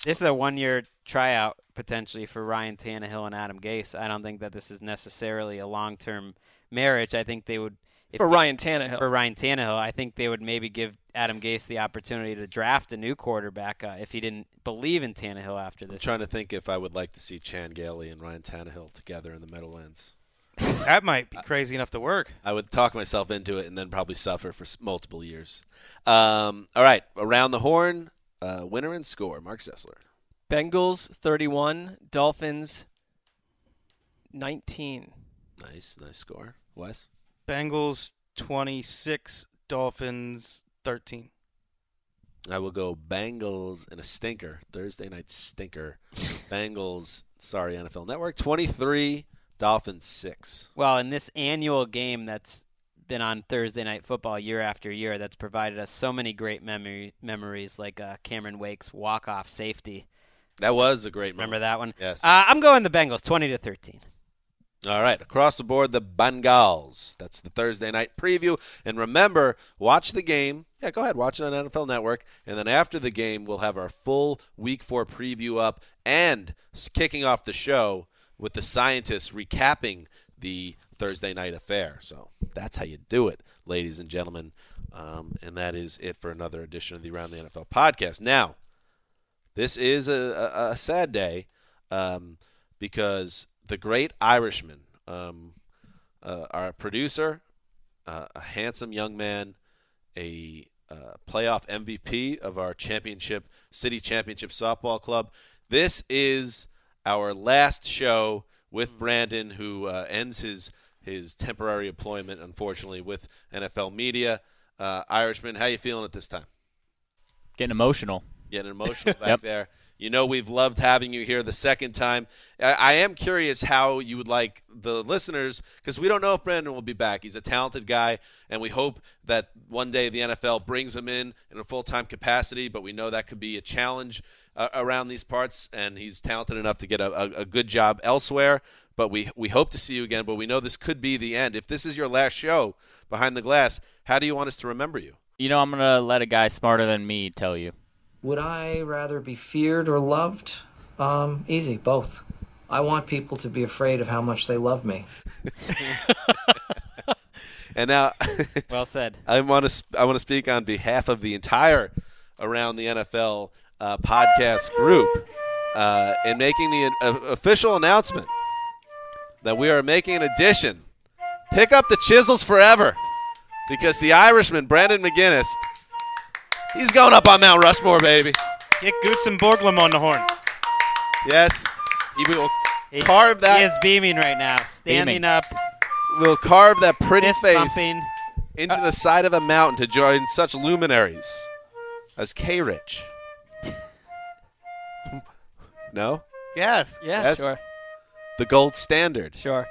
This is a one-year tryout potentially for Ryan Tannehill and Adam Gase. I don't think that this is necessarily a long-term marriage. I think they would if For they- Ryan Tannehill. For Ryan Tannehill, I think they would maybe give Adam Gase the opportunity to draft a new quarterback uh, if he didn't believe in Tannehill after I'm this. trying to think if I would like to see Chan Gailey and Ryan Tannehill together in the Meadowlands. That might be crazy enough to work. I would talk myself into it and then probably suffer for multiple years. Um, all right, around the horn, uh, winner and score, Marc Sessler. Bengals 31, Dolphins 19. Nice, nice score. Wes? Bengals 26, Dolphins 13. I will go Bengals in a stinker. Thursday night stinker. Bengals, sorry, NFL Network, 23, Dolphins 6. Well, in this annual game that's been on Thursday Night Football year after year, that's provided us so many great memory, memories, like uh, Cameron Wake's walk-off safety. That was a great Remember moment. that one? Yes. Uh, I'm going the Bengals, 20 to 13. All right, across the board, the Bengals. That's the Thursday night preview. And remember, watch the game. Yeah, go ahead, watch it on NFL Network. And then after the game, we'll have our full Week Four preview up and kicking off the show with the scientists recapping the Thursday night affair. So that's how you do it, ladies and gentlemen. Um, and that is it for another edition of the Around the NFL podcast. Now, this is a, a, a sad day um, because the great Irishman, um, uh, our producer, uh, a handsome young man, a uh, playoff MVP of our championship, city championship softball club. This is our last show with Brandon, who uh, ends his his temporary employment, unfortunately, with NFL media. Uh, Irishman, how you feeling at this time? Getting emotional. Getting emotional back Yep. there. You know we've loved having you here the second time. I, I am curious how you would like the listeners because we don't know if Brandon will be back. He's a talented guy, and we hope that one day the NFL brings him in in a full time capacity. But we know that could be a challenge uh, around these parts, and he's talented enough to get a, a, a good job elsewhere. But we we hope to see you again. But we know this could be the end. If this is your last show behind the glass, how do you want us to remember you? You know, I'm going to let a guy smarter than me tell you. Would I rather be feared or loved? Um, easy, both. I want people to be afraid of how much they love me. And now, well said. I want to I want to speak on behalf of the entire around the NFL uh, podcast group uh, in making the uh, official announcement that we are making an addition. Pick up the chisels forever, because the Irishman Brandon McGinnis, he's going up on Mount Rushmore, baby. Get Gutzon Borglum on the horn. Yes, he will carve that. He is beaming right now, standing Beaming. up. will carve that pretty Fist face pumping. into the side of a mountain to join such luminaries as K Rich. No? Yes. Yeah, Yes? sure. The gold standard. Sure.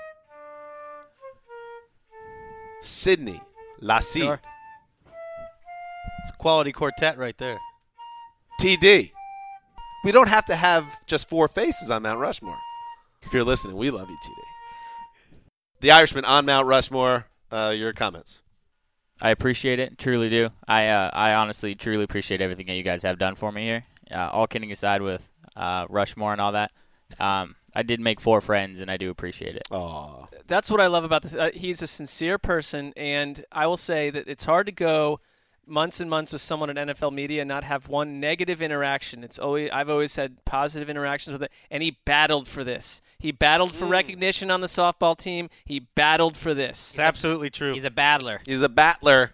Sydney, Lassie, Sure. It's a quality quartet right there. TD. We don't have to have just four faces on Mount Rushmore. If you're listening, we love you, TD. The Irishman on Mount Rushmore. Uh, your comments. I appreciate it, truly do. I uh, I honestly truly appreciate everything that you guys have done for me here. Uh, all kidding aside, with uh, Rushmore and all that, um, I did make four friends, and I do appreciate it. Oh, That's what I love about this. Uh, he's a sincere person, and I will say that it's hard to go months and months with someone at NFL media and not have one negative interaction. It's always I've always had positive interactions with it, and he battled for this. He battled for recognition on the softball team. He battled for this. It's absolutely true. He's a battler. He's a battler.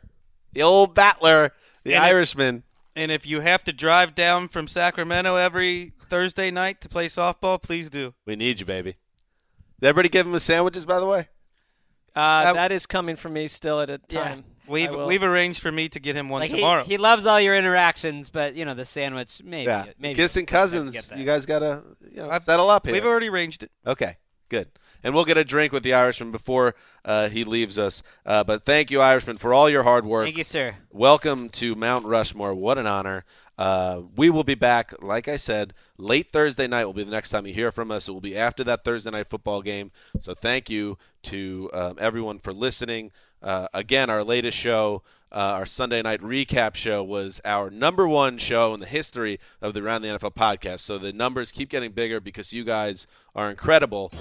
The old battler. The And if- Irishman. And if you have to drive down from Sacramento every Thursday night to play softball, please do. We need you, baby. Did everybody give him his sandwiches, by the way? Uh, that is coming from me still at a time. We've we've arranged for me to get him one Like tomorrow. he loves all your interactions, but you know the sandwich maybe. yeah. maybe Kissing cousins. You guys got to you know, settle up here. We've already arranged it. Okay, good. And we'll get a drink with the Irishman before uh, he leaves us. Uh, but thank you, Irishman, for all your hard work. Thank you, sir. Welcome to Mount Rushmore. What an honor. Uh, we will be back, like I said, late Thursday night will be the next time you hear from us. It will be after that Thursday night football game. So thank you to um, everyone for listening. Uh, again, our latest show, uh, our Sunday night recap show, was our number one show in the history of the Around the NFL podcast. So the numbers keep getting bigger because you guys are incredible.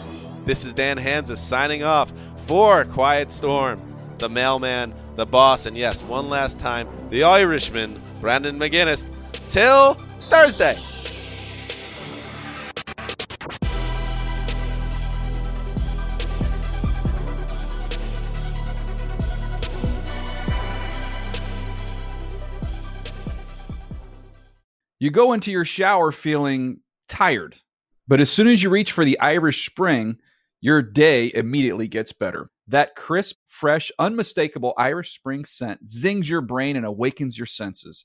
This is Dan Hanzus signing off for Quiet Storm, the mailman, the boss, and yes, one last time, the Irishman, Brandon McGinnis. Till Thursday. You go into your shower feeling tired, but as soon as you reach for the Irish Spring, your day immediately gets better. That crisp, fresh, unmistakable Irish Spring scent zings your brain and awakens your senses.